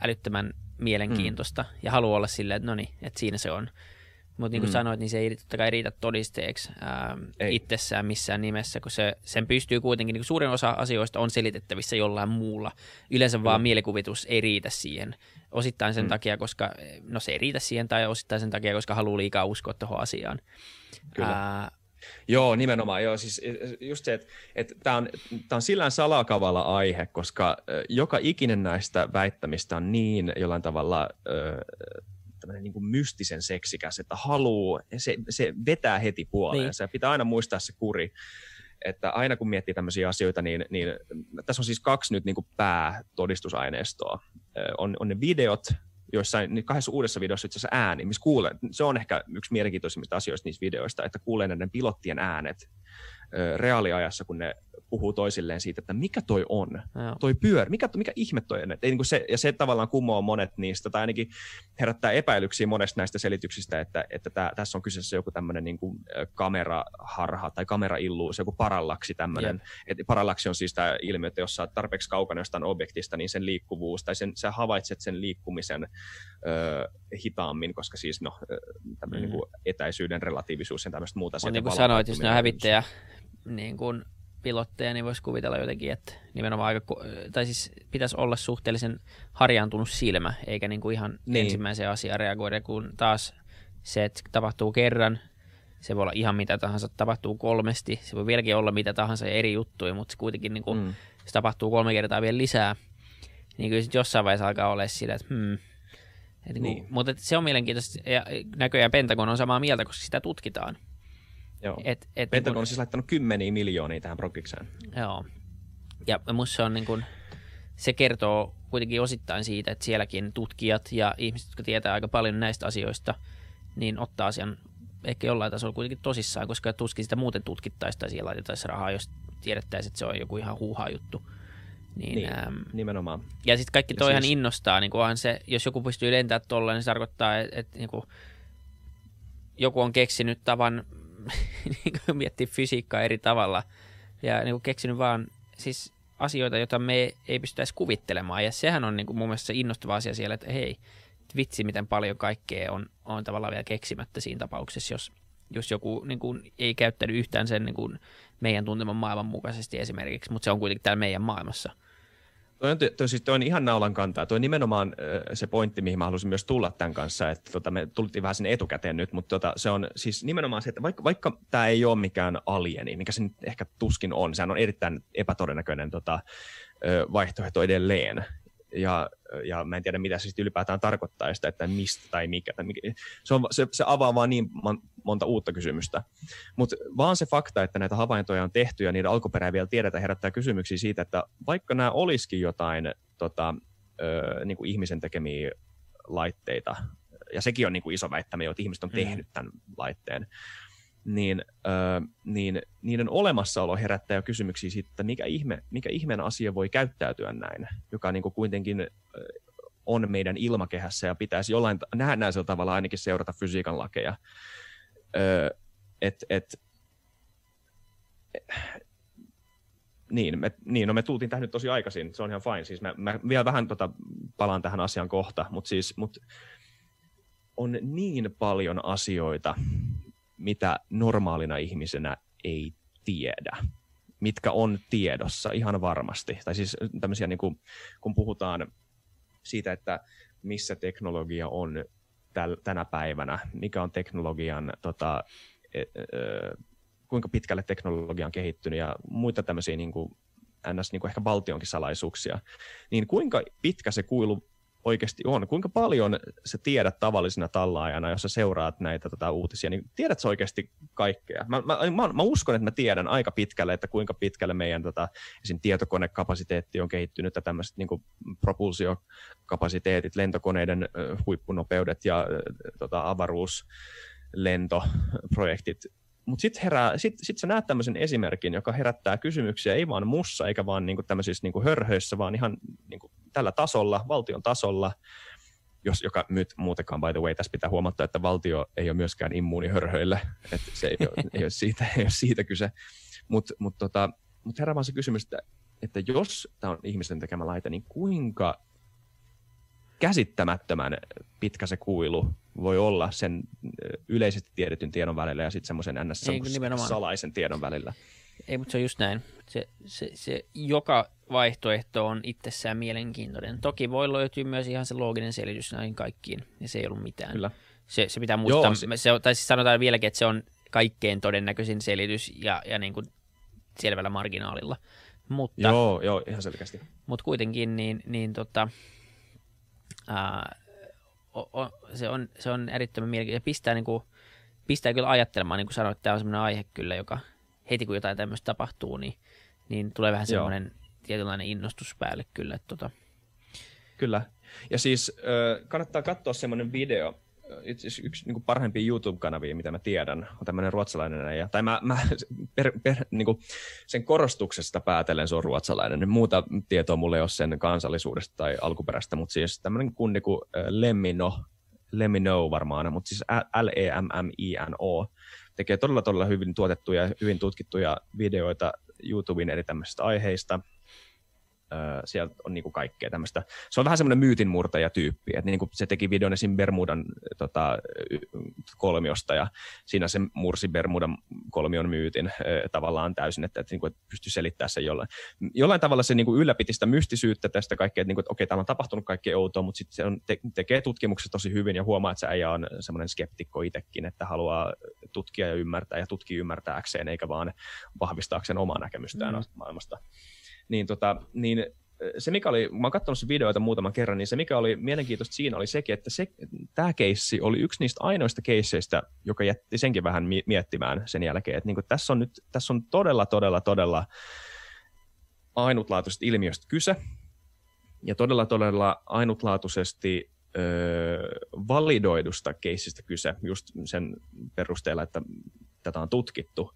älyttömän mielenkiintoista mm. ja haluaa olla silleen, että no niin, että siinä se on. Mutta niin kuin Mm. mm. sanoit, niin se ei totta kai riitä todisteeksi ää, Ei. itsessään missään nimessä, kun se, sen pystyy kuitenkin, niin kuin suurin osa asioista on selitettävissä jollain muulla. Yleensä vaan Kyllä. mielikuvitus ei riitä siihen. Osittain sen Mm. mm. takia, koska, no se ei riitä siihen, tai osittain sen takia, koska haluaa liikaa uskoa tuohon asiaan. Kyllä. Ää, Joo, nimenomaan. Joo, siis just se, että, että tämä on, tämä on sillään salakavalla aihe, koska ö, joka ikinen näistä väittämistä on niin jollain tavalla ö, tämmöinen niin kuin mystisen seksikäs, että haluu, se, se vetää heti puoleensa. Niin. Pitää aina muistaa se kuri, että aina kun miettii tämmöisiä asioita, niin, niin tässä on siis kaksi nyt niin kuin päätodistusaineistoa. On, on ne videot, joissain niin kahdessa uudessa videossa itse asiassa ääni, missä kuulee, se on ehkä yksi mielenkiintoisimmista asioista niistä videoista, että kuulee näiden pilottien äänet reaaliajassa, kun ne puhuu toisilleen siitä, että mikä toi on, joo. toi pyörä, mikä, mikä ihme toi on. Ei, niin kuin se, ja se tavallaan kumoaa monet niistä, tai ainakin herättää epäilyksiä monesta näistä selityksistä, että, että tää, tässä on kyseessä joku tämmöinen niin kuin kameraharha tai kamerailluus, joku parallaksi tämmöinen. Et parallaksi on siis tämä ilmiö, että jos sä oot tarpeeksi kaukana jostain objektista, niin sen liikkuvuus, tai sen, sä havaitset sen liikkumisen ö, hitaammin, koska siis no, tämmöinen Mm. niin etäisyyden relatiivisuus ja tämmöistä muuta Mutta niin kuin sanoit, jos ne on hävittäjä niin kuin pilotteja, niin voisi kuvitella jotenkin, että nimenomaan aika, tai siis pitäisi olla suhteellisen harjaantunut silmä, eikä niin kuin ihan Niin. ensimmäiseen asiaan reagoida, kun taas se, että tapahtuu kerran, se voi olla ihan mitä tahansa, tapahtuu kolmesti, se voi vieläkin olla mitä tahansa eri juttuja, mutta se kuitenkin niin kuin, Mm. se tapahtuu kolme kertaa vielä lisää, niin kyllä sitten jossain vaiheessa alkaa olla sillä, että hmm, et niin. Niin. Mutta se on mielenkiintoista, ja näköjään Pentagon on samaa mieltä, koska sitä tutkitaan. Joo. Et, et Pentagon niin on siis laittanut kymmeniä miljoonia tähän projektikseen. Joo. Ja musta se on niin kuin, se kertoo kuitenkin osittain siitä, että sielläkin tutkijat ja ihmiset, jotka tietää aika paljon näistä asioista, niin ottaa asian ehkä jollain tasolla kuitenkin tosissaan, koska tuskin sitä muuten tutkittaisiin tai siellä laitettaisiin rahaa, jos tiedettäisiin, että se on joku ihan huuhaa juttu. Niin, Niin. Ähm, Nimenomaan. ja sitten kaikki toihan siis- innostaa, niin onhan se, jos joku pystyy lentämään tuolla, niin se tarkoittaa, että, että niin kuin, joku on keksinyt tavan kuin <laughs> miettiä fysiikkaa eri tavalla ja niin kuin keksinyt vaan siis asioita, joita me ei pystyttäisi kuvittelemaan. Ja sehän on niin kuin mun mielestä se innostava asia siellä, että hei, vitsi miten paljon kaikkea on, on tavallaan vielä keksimättä siinä tapauksessa, jos, jos joku niin kuin, ei käyttänyt yhtään sen niin kuin, meidän tunteman maailman mukaisesti esimerkiksi, mutta se on kuitenkin täällä meidän maailmassa. Toi on, toi, siis toi on ihan naulan kantaa. Toi on nimenomaan se pointti, mihin mä halusin myös tulla tämän kanssa. Että tota, me tultiin vähän sinne etukäteen nyt, mutta tota, se on siis nimenomaan se, että vaikka, vaikka tämä ei ole mikään alieni, mikä se nyt ehkä tuskin on, sehän on erittäin epätodennäköinen tota, vaihtoehto edelleen. Ja, ja mä en tiedä, mitä se sitten ylipäätään tarkoittaa sitä, että mistä tai mikä. Tai mikä. Se, on, se, se avaa vaan niin mon, monta uutta kysymystä. Mutta vaan se fakta, että näitä havaintoja on tehty ja niiden alkuperää vielä tiedetään, herättää kysymyksiä siitä, että vaikka nämä olisikin jotain tota, ö, niin kuin ihmisen tekemiä laitteita, ja sekin on niin kuin iso väittämä, että ihmiset on Mm. tehnyt tämän laitteen, niin, ö, niin niiden olemassaolo herättää jo kysymyksiä siitä, että mikä, ihme, mikä ihmeen asia voi käyttäytyä näin, joka niin kuin kuitenkin on meidän ilmakehässä ja pitäisi jollain näennäisellä tavalla ainakin seurata fysiikan lakeja. Ö, et, et, niin, me, niin, no me tultiin tähän nyt tosi aikaisin, se on ihan fine. Siis mä, mä vielä vähän tota, palaan tähän asiaan kohta, mutta siis, mut on niin paljon asioita, mitä normaalina ihmisenä ei tiedä, mitkä on tiedossa ihan varmasti. Tai siis tämmöisiä, niin kuin, kun puhutaan siitä, että missä teknologia on täl, tänä päivänä, mikä on teknologian, tota, e, e, kuinka pitkälle teknologia on kehittynyt ja muita tämmöisiä niin kuin, ns. Niin kuin ehkä valtionkin salaisuuksia, niin kuinka pitkä se kuilu oikeasti on? Kuinka paljon sä tiedät tavallisena tallaajana, jos sä seuraat näitä tota, uutisia, niin tiedät sä oikeasti kaikkea? Mä, mä, mä, mä uskon, että mä tiedän aika pitkälle, että kuinka pitkälle meidän tota, esim. tietokonekapasiteetti on kehittynyt ja tämmöiset niin propulsiokapasiteetit, lentokoneiden äh, huippunopeudet ja äh, tota, avaruuslentoprojektit mutta sitten sit, sit sä näet tämmöisen esimerkin, joka herättää kysymyksiä ei vaan mussa, eikä vaan niinku tämmöisissä niinku hörhöissä, vaan ihan niinku tällä tasolla, valtion tasolla, jos, joka nyt muutenkaan, by the way, tässä pitää huomata, että valtio ei ole myöskään immuuni hörhöille, että se ei ole, ei ole, siitä, ei ole siitä kyse. Mutta mut tota, mut herää vaan se kysymys, että, että jos tämä on ihmisten tekemä laite, niin kuinka käsittämättömän pitkä se kuilu voi olla sen yleisesti tiedetyn tiedon välillä ja sitten semmoisen ns. salaisen tiedon välillä. Ei, mutta se on just näin. Se, se, se, joka vaihtoehto on itsessään mielenkiintoinen. Toki voi löytyä myös ihan se looginen selitys näihin kaikkiin, ja se ei ollut mitään. Kyllä. Se, se pitää muistaa. Joo, se... Se, tai siis sanotaan vieläkin, että se on kaikkein todennäköisin selitys ja, ja niin kuin selvällä marginaalilla. Mutta, joo, joo, ihan selkeästi. Mutta kuitenkin niin, niin tota, ää, o, o, se, on, se on erittäin mielenkiintoista. Pistää, niin kuin, pistää kyllä ajattelemaan, niin kuin sanoit, tämä on sellainen aihe kyllä, joka heti kun jotain tämmöistä tapahtuu, niin, niin tulee vähän semmoinen tietynlainen innostus päälle kyllä. Että tota. Kyllä. Ja siis kannattaa katsoa semmoinen video, itse asiassa yksi niin kuin parhaimpia YouTube-kanavia, mitä mä tiedän, on tämmöinen ruotsalainen. Ja, tai mä, mä <laughs> per, per, niin kuin sen korostuksesta päätellen se on ruotsalainen. Muuta tietoa mulle ei ole sen kansallisuudesta tai alkuperäistä, mutta siis tämmöinen kunni kuin Lemmino, Lemino varmaan, mutta siis L-E-M-M-I-N-O, tekee todella todella hyvin tuotettuja ja hyvin tutkittuja videoita YouTuben eri tämmöisistä aiheista – sieltä on niinku kaikkea tämmöistä. Se on vähän semmoinen myytinmurtaja tyyppi, että niinku se teki videon esim. Bermudan tota, kolmiosta ja siinä se mursi Bermudan kolmion myytin tavallaan täysin, että, että, niinku, että pystyi selittämään sen jollain. Jollain tavalla se niinku ylläpiti sitä mystisyyttä tästä kaikkea, että, niinku, että okei, täällä on tapahtunut kaikkea outoa, mutta sitten se on, te, tekee tutkimukset tosi hyvin ja huomaa, että se äijä on semmoinen skeptikko itsekin, että haluaa tutkia ja ymmärtää ja tutkia ymmärtääkseen, eikä vaan vahvistaakseen omaa näkemystään mm. maailmasta niin, tota, niin se, mikä oli, mä oon katsonut se videoita muutaman kerran, niin se, mikä oli mielenkiintoista siinä, oli sekin, että se, tämä keissi oli yksi niistä ainoista keisseistä, joka jätti senkin vähän miettimään sen jälkeen, että niin kuin tässä on nyt, tässä on todella, todella, todella ainutlaatuisesta ilmiöstä kyse, ja todella, todella ainutlaatuisesti öö, validoidusta keissistä kyse, just sen perusteella, että tätä on tutkittu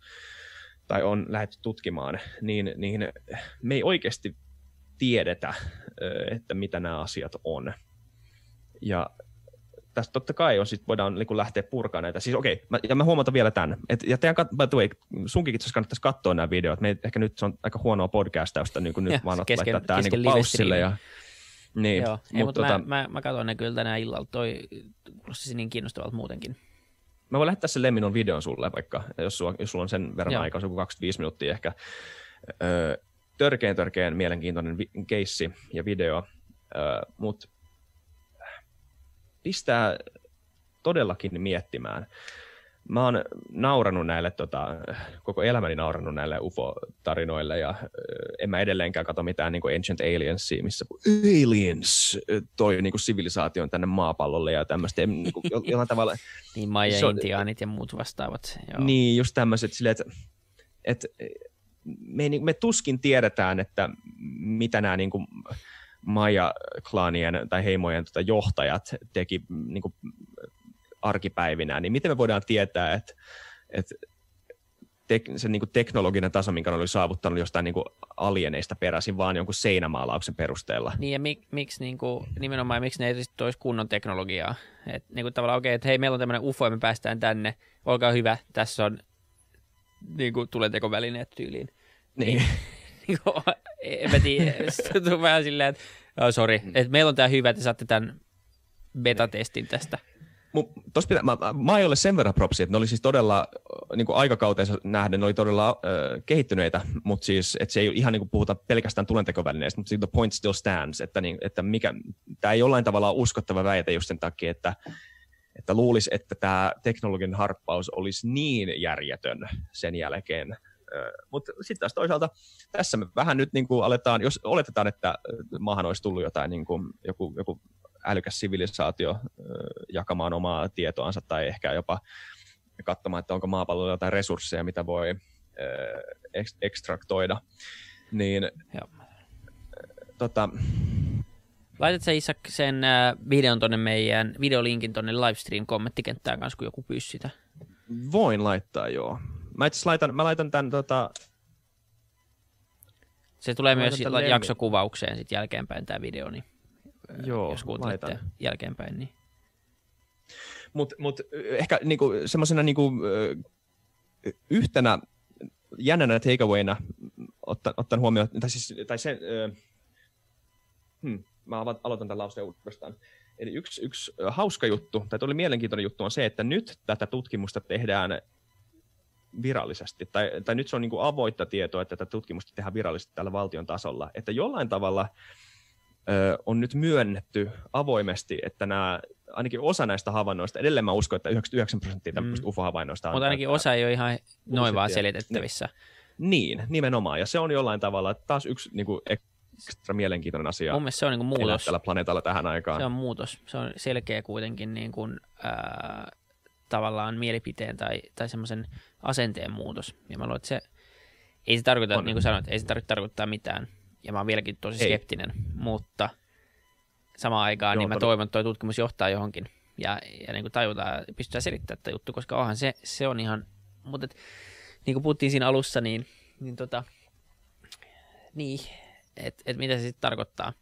tai on lähdetty tutkimaan, niin, niin me ei oikeasti tiedetä, että mitä nämä asiat on. Ja tästä totta kai on, sit voidaan niin lähteä purkamaan näitä. Siis okei, okay, ja mä huomautan vielä tämän. Et, ja teidän, by the way, sunkin itse kannattaisi katsoa nämä videot. Me, ehkä nyt se on aika huonoa podcastausta, niin kuin nyt ja, vaan kesken, laittaa tämä niin paussille. Ja, niin, Joo, ei, mutta tota, mä, mä, mä katson ne kyllä tänään illalla. Toi kuulosti niin kiinnostavalta muutenkin. Mä voin lähettää sen Lemminon videon sulle vaikka, jos sulla, jos sulla on sen verran Joo. aikaa, se on 25 minuuttia ehkä. Öö, törkeän törkeän mielenkiintoinen vi- keissi ja video, öö, mutta pistää todellakin miettimään mä oon nauranut näille, tota, koko elämäni nauranut näille UFO-tarinoille ja en mä edelleenkään katso mitään niin kuin Ancient Aliensia, missä aliens toi niin kuin sivilisaation tänne maapallolle ja tämmöistä. Niin kuin, jollain tavalla, <laughs> niin Maja-intiaanit ja muut vastaavat. Joo. Niin, just tämmöiset silleen, että, että me, me tuskin tiedetään, että mitä nämä niin kuin, Maja-klaanien tai heimojen tota, johtajat teki niin kuin, arkipäivinä, niin miten me voidaan tietää, että, että tek, se niin kuin teknologinen taso, minkä oli saavuttanut jostain niin kuin alieneista peräisin, vaan jonkun seinämaalauksen perusteella. Niin ja mik, miksi niin kuin, nimenomaan, miksi ne ei olisi kunnon teknologiaa? Et, niin kuin tavallaan okei, okay, että hei, meillä on tämmöinen UFO ja me päästään tänne, olkaa hyvä, tässä on niin kuin tulentekovälineet tyyliin. Niin. niin <laughs> kuin, en mä tiedä, vähän silleen, että oh, sorry, että meillä on tämä hyvä, että saatte tämän beta-testin tästä tos pitää, mä, mä, ole sen verran propsi, että ne oli siis todella, niin kuin aikakautensa nähden, ne oli todella äh, kehittyneitä, mutta siis, että se ei ihan niin kuin puhuta pelkästään tulentekovälineistä, mutta the point still stands, että, niin, että mikä, tämä ei jollain tavalla uskottava väite just sen takia, että, että luulisi, että tämä teknologinen harppaus olisi niin järjetön sen jälkeen, mutta sitten taas toisaalta tässä me vähän nyt niin kuin aletaan, jos oletetaan, että maahan olisi tullut jotain niin kuin, joku, joku älykäs sivilisaatio jakamaan omaa tietoansa tai ehkä jopa katsomaan, että onko maapallolla jotain resursseja, mitä voi ekstraktoida. Niin, Joo. tota, Laitat sä Isak sen videon tonne meidän, videolinkin tonne livestream kommenttikenttään kanssa, kun joku pyysi sitä? Voin laittaa, joo. Mä itse laitan, mä laitan tämän tota... Se tulee mä myös jaksokuvaukseen sitten jälkeenpäin tämä video, niin joo, jos kuuntelette laitan. jälkeenpäin, niin mutta mut, ehkä niinku, semmoisena niinku, yhtenä jännänä takeawayna, ottan, ottan huomioon, tai, siis, tai se, hmm, mä aloitan tämän lauseen uudestaan. Eli yksi, yksi hauska juttu, tai oli mielenkiintoinen juttu, on se, että nyt tätä tutkimusta tehdään virallisesti, tai, tai nyt se on niin kuin avoitta tietoa, että tätä tutkimusta tehdään virallisesti tällä valtion tasolla, että jollain tavalla ö, on nyt myönnetty avoimesti, että nämä ainakin osa näistä havainnoista, edelleen mä uskon, että 99 prosenttia tämmöistä mm. UFO-havainnoista on. Mutta ainakin osa ei ole ihan noin vaan selitettävissä. Niin, nimenomaan. Ja se on jollain tavalla taas yksi niin kuin, ekstra mielenkiintoinen asia. Mun mielestä se on niin kuin muutos. Tällä planeetalla tähän aikaan. Se on muutos. Se on selkeä kuitenkin niin kuin, ää, tavallaan mielipiteen tai, tai semmoisen asenteen muutos. Ja mä luulen, että se ei se tarkoita, on. niin kuin sanoit, ei se tarkoita tarkoittaa mitään. Ja mä oon vieläkin tosi ei. skeptinen, mutta samaan aikaan Joo, niin mä todella. toivon, että tuo tutkimus johtaa johonkin. Ja, ja niin kuin tajutaan, pystytään selittämään tätä juttu, koska onhan se, se on ihan, mutta et, niin kuin puhuttiin siinä alussa, niin, niin tota, niin, että et mitä se sitten tarkoittaa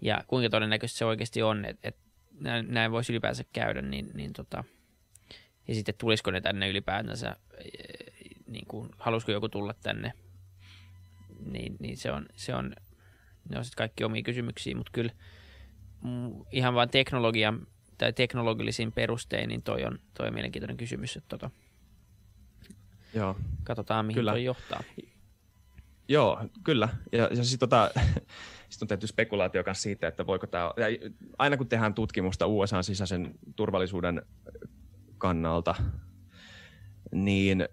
ja kuinka todennäköistä se oikeasti on, että et näin, näin voisi ylipäänsä käydä, niin, niin tota, ja sitten tulisiko ne tänne ylipäätänsä, niin kuin, halusiko joku tulla tänne, niin, niin se on, se on, ne on sitten kaikki omia kysymyksiä, mutta kyllä ihan vain teknologian tai teknologillisiin perustein, niin toi on, toi on mielenkiintoinen kysymys, että tota, Joo. katsotaan mihin kyllä. toi johtaa. Joo, kyllä. Ja, ja sitten tota, <laughs> sit on tehty spekulaatio myös siitä, että voiko tämä, aina kun tehdään tutkimusta USA sisäisen turvallisuuden kannalta, niin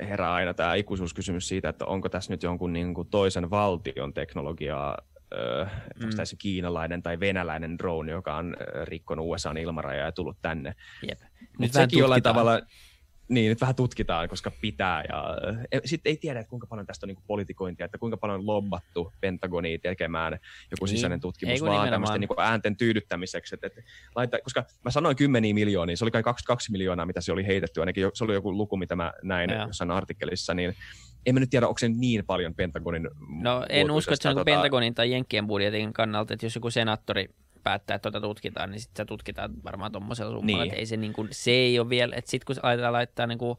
herää aina tämä ikuisuuskysymys siitä, että onko tässä nyt jonkun niin kuin toisen valtion teknologiaa, äh, mm. tässä kiinalainen tai venäläinen drone, joka on rikkonut USAn ilmarajaa ja tullut tänne. Jep. Nyt sekin jollain tavalla, niin, nyt vähän tutkitaan, koska pitää. Ja, e, sitten ei tiedä, että kuinka paljon tästä on niin politikointia, että kuinka paljon on lobbattu Pentagoniin tekemään joku niin. sisäinen tutkimus, ei, vaan tämmöisten niin äänten tyydyttämiseksi. Että, että laita, koska mä sanoin kymmeniä miljoonia, se oli kai 22 miljoonaa, mitä se oli heitetty, ainakin se oli joku luku, mitä mä näin ja. jossain artikkelissa, niin en mä nyt tiedä, onko se niin paljon Pentagonin No en usko, että se on tota... Pentagonin tai Jenkkien budjetin kannalta, että jos joku senaattori päättää, että tuota tutkitaan, niin sitten se tutkitaan varmaan tuommoisella summalla, niin. että ei se, niin kuin, se ei ole vielä, että sitten kun aletaan laittaa niin kuin,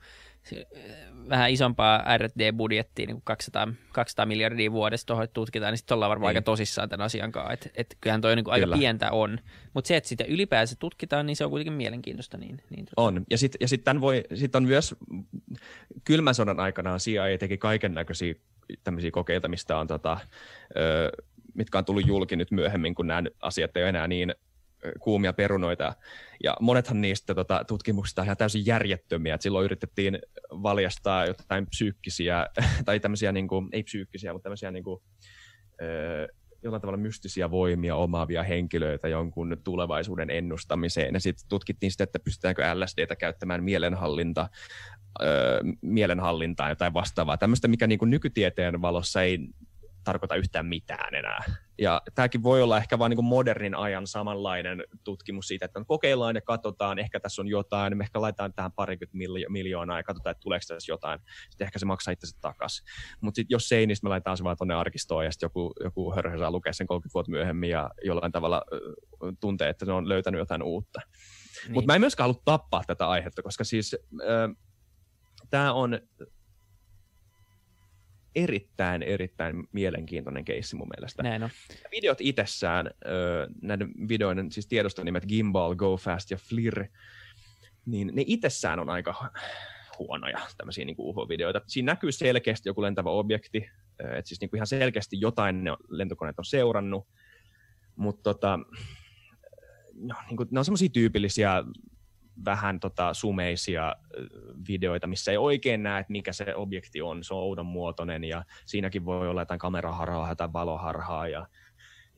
vähän isompaa R&D-budjettia, niin kuin 200, 200 miljardia vuodessa tuohon, tutkitaan, niin sitten ollaan varmaan niin. aika tosissaan tämän asian kanssa, että, että kyllähän toi niin kuin aika pientä on, mutta se, että sitä ylipäänsä tutkitaan, niin se on kuitenkin mielenkiintoista. Niin, niin tuota. On, ja sitten ja sit voi, sit on myös kylmän sodan aikana CIA teki kaiken näköisiä tämmöisiä kokeita, mistä on tota, ö, mitkä on tullut julki nyt myöhemmin, kun nämä asiat ei ole enää niin kuumia perunoita. Ja monethan niistä tota, tutkimuksista on ihan täysin järjettömiä. Et silloin yritettiin valjastaa jotain psyykkisiä, <laughs> tai tämmöisiä, niin kuin, ei psyykkisiä, mutta tämmöisiä niin kuin, öö, jollain tavalla mystisiä voimia omaavia henkilöitä jonkun tulevaisuuden ennustamiseen. Ja sitten tutkittiin sitä, että pystytäänkö LSDtä käyttämään mielenhallinta, öö, mielenhallintaa tai vastaavaa. Tämmöistä, mikä niin kuin nykytieteen valossa ei tarkoita yhtään mitään enää. Ja tämäkin voi olla ehkä vain niin modernin ajan samanlainen tutkimus siitä, että kokeillaan ja katsotaan, ehkä tässä on jotain, me ehkä laitetaan tähän parikymmentä miljoonaa ja katsotaan, että tuleeko tässä jotain. Sitten ehkä se maksaa itse takaisin. Mutta jos ei, niin me laitetaan se vaan tuonne arkistoon ja sitten joku, joku hörhö saa lukea sen 30 vuotta myöhemmin ja jollain tavalla tuntee, että ne on löytänyt jotain uutta. Niin. Mutta mä en myöskään halua tappaa tätä aihetta, koska siis äh, tämä on erittäin, erittäin mielenkiintoinen keissi mun mielestä. Näin on. Videot itsessään, näiden videoiden siis tiedostonimet Gimbal, Go Fast ja Flir, niin ne itsessään on aika huonoja tämmöisiä niin UFO-videoita. Siinä näkyy selkeästi joku lentävä objekti, että siis niin kuin ihan selkeästi jotain ne lentokoneet on seurannut, mutta tota, no, niin kuin, ne on semmoisia tyypillisiä vähän tota sumeisia videoita, missä ei oikein näe, että mikä se objekti on. Se on oudon muotoinen ja siinäkin voi olla jotain kameraharhaa tai valoharhaa ja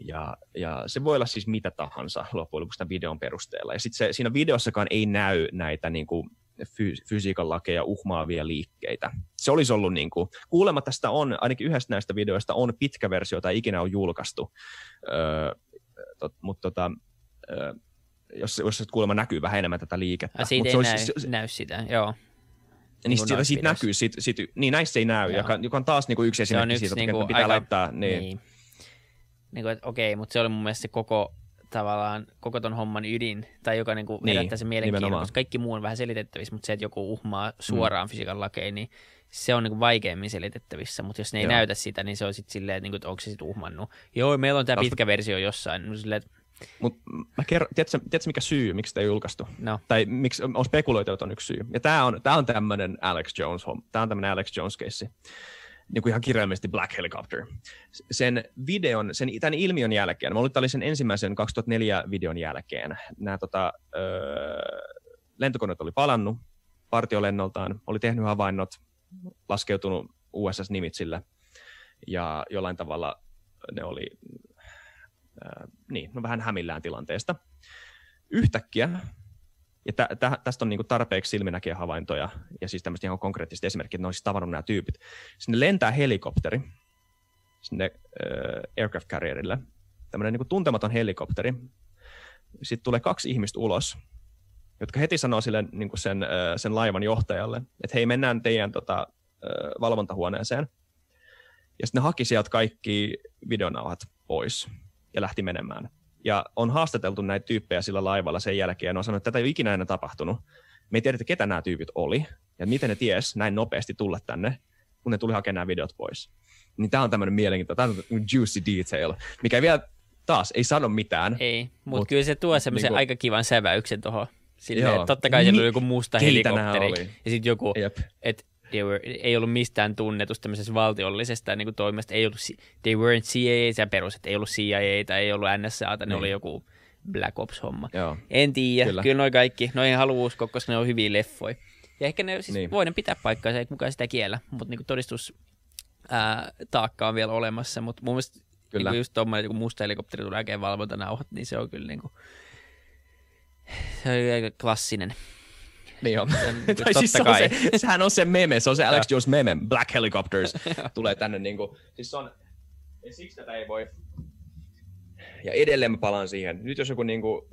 Ja, ja se voi olla siis mitä tahansa loppujen lopuksi videon perusteella. Ja sitten siinä videossakaan ei näy näitä niin kuin fy- fysiikan lakeja uhmaavia liikkeitä. Se olisi ollut, niin kuin, kuulemma tästä on, ainakin yhdestä näistä videoista on pitkä versio, jota ikinä on julkaistu, öö, tot, mutta tota, öö, jos, jos se kuulemma näkyy vähän enemmän tätä liikettä. Ja siitä Mut ei se olisi, näy, se, näy sitä, joo. niin kuin siitä, siitä näkyy, sit, sit, niin näissä ei näy, joka, joka on taas niin kuin yksi esimerkki yksi siitä, niinku että pitää aika- laittaa. Niin. Niin. niin kuin, että okei, mutta se oli mun mielestä se koko tavallaan koko ton homman ydin, tai joka niinku Niin, herättää sen mielenkiinnon, koska kaikki muu on vähän selitettävissä, mutta se, että joku uhmaa suoraan mm. fysiikan lakeihin, niin se on niinku vaikeammin selitettävissä, mutta jos ne ei Joo. näytä sitä, niin se on sitten silleen, että, niinku, onko se sitten uhmannut. Joo, meillä on tämä pitkä versio jossain, no, silleen, että Mut mä kerron, tiedätkö, tiedätkö, mikä syy, miksi sitä ei julkaistu? no, Tai miksi on spekuloitu, että on yksi syy. Ja tämä on, tää on tämmöinen Alex Jones Tämä on tämmöinen Alex Jones keissi. Niin kuin ihan kirjaimellisesti Black Helicopter. Sen videon, sen, tämän ilmiön jälkeen, mä olin, oli sen ensimmäisen 2004 videon jälkeen, nämä tota, öö, lentokoneet oli palannut partiolennoltaan, oli tehnyt havainnot, laskeutunut USS-nimitsille ja jollain tavalla ne oli niin, no vähän hämillään tilanteesta. Yhtäkkiä, ja tä, tä, tästä on niinku tarpeeksi silminäkiä havaintoja, ja siis tämmöistä ihan konkreettista esimerkkiä, että ne on siis tavannut nämä tyypit. Sinne lentää helikopteri, sinne äh, aircraft carrierille, tämmöinen niinku tuntematon helikopteri. Sitten tulee kaksi ihmistä ulos, jotka heti sanoo sille niinku sen, äh, sen laivan johtajalle, että hei, mennään teidän tota, äh, valvontahuoneeseen. Ja sitten ne haki sieltä kaikki videonauhat pois ja lähti menemään. Ja on haastateltu näitä tyyppejä sillä laivalla sen jälkeen, ja ne on sanonut, että tätä ei ole ikinä ennen tapahtunut. Me ei tiedetä, ketä nämä tyypit oli, ja miten ne ties näin nopeasti tulla tänne, kun ne tuli hakemaan nämä videot pois. Niin tämä on tämmöinen mielenkiintoinen, tämä on juicy detail, mikä ei vielä taas ei sano mitään. ei, mutta Mut kyllä se tuo semmoisen niinku- aika kivan säväyksen tuohon. Silleen, Joo. että totta kai siellä oli joku musta helikopteri, ja sitten joku, että they were, ei ollut mistään tunnetusta tämmöisestä valtiollisesta niin toimesta, ei ollut, they weren't CIA, se perus, että ei ollut CIA, ei ollut NSA, ne Niin. oli joku Black Ops-homma. Joo. En tiedä, Kyllä. kyllä, kyllä noi kaikki, noihin haluaa uskoa, koska ne on hyviä leffoja. Ja ehkä ne siis Niin. niin. voiden pitää paikkaa, ei kukaan sitä kiellä, mutta niinku todistus ää, taakka on vielä olemassa, mutta mun mielestä Kyllä. Niinku just tommoinen, kun musta helikopteri tulee oikein valvontanauhat, niin se on kyllä niinku, se on aika klassinen. Niin on. on <laughs> tai siis se on kai. se, sehän on se meme, se on se Alex Jones meme, Black Helicopters, <laughs> tulee tänne niinku, siis on, ja siksi tätä ei voi, ja edelleen mä palaan siihen, nyt jos joku niinku,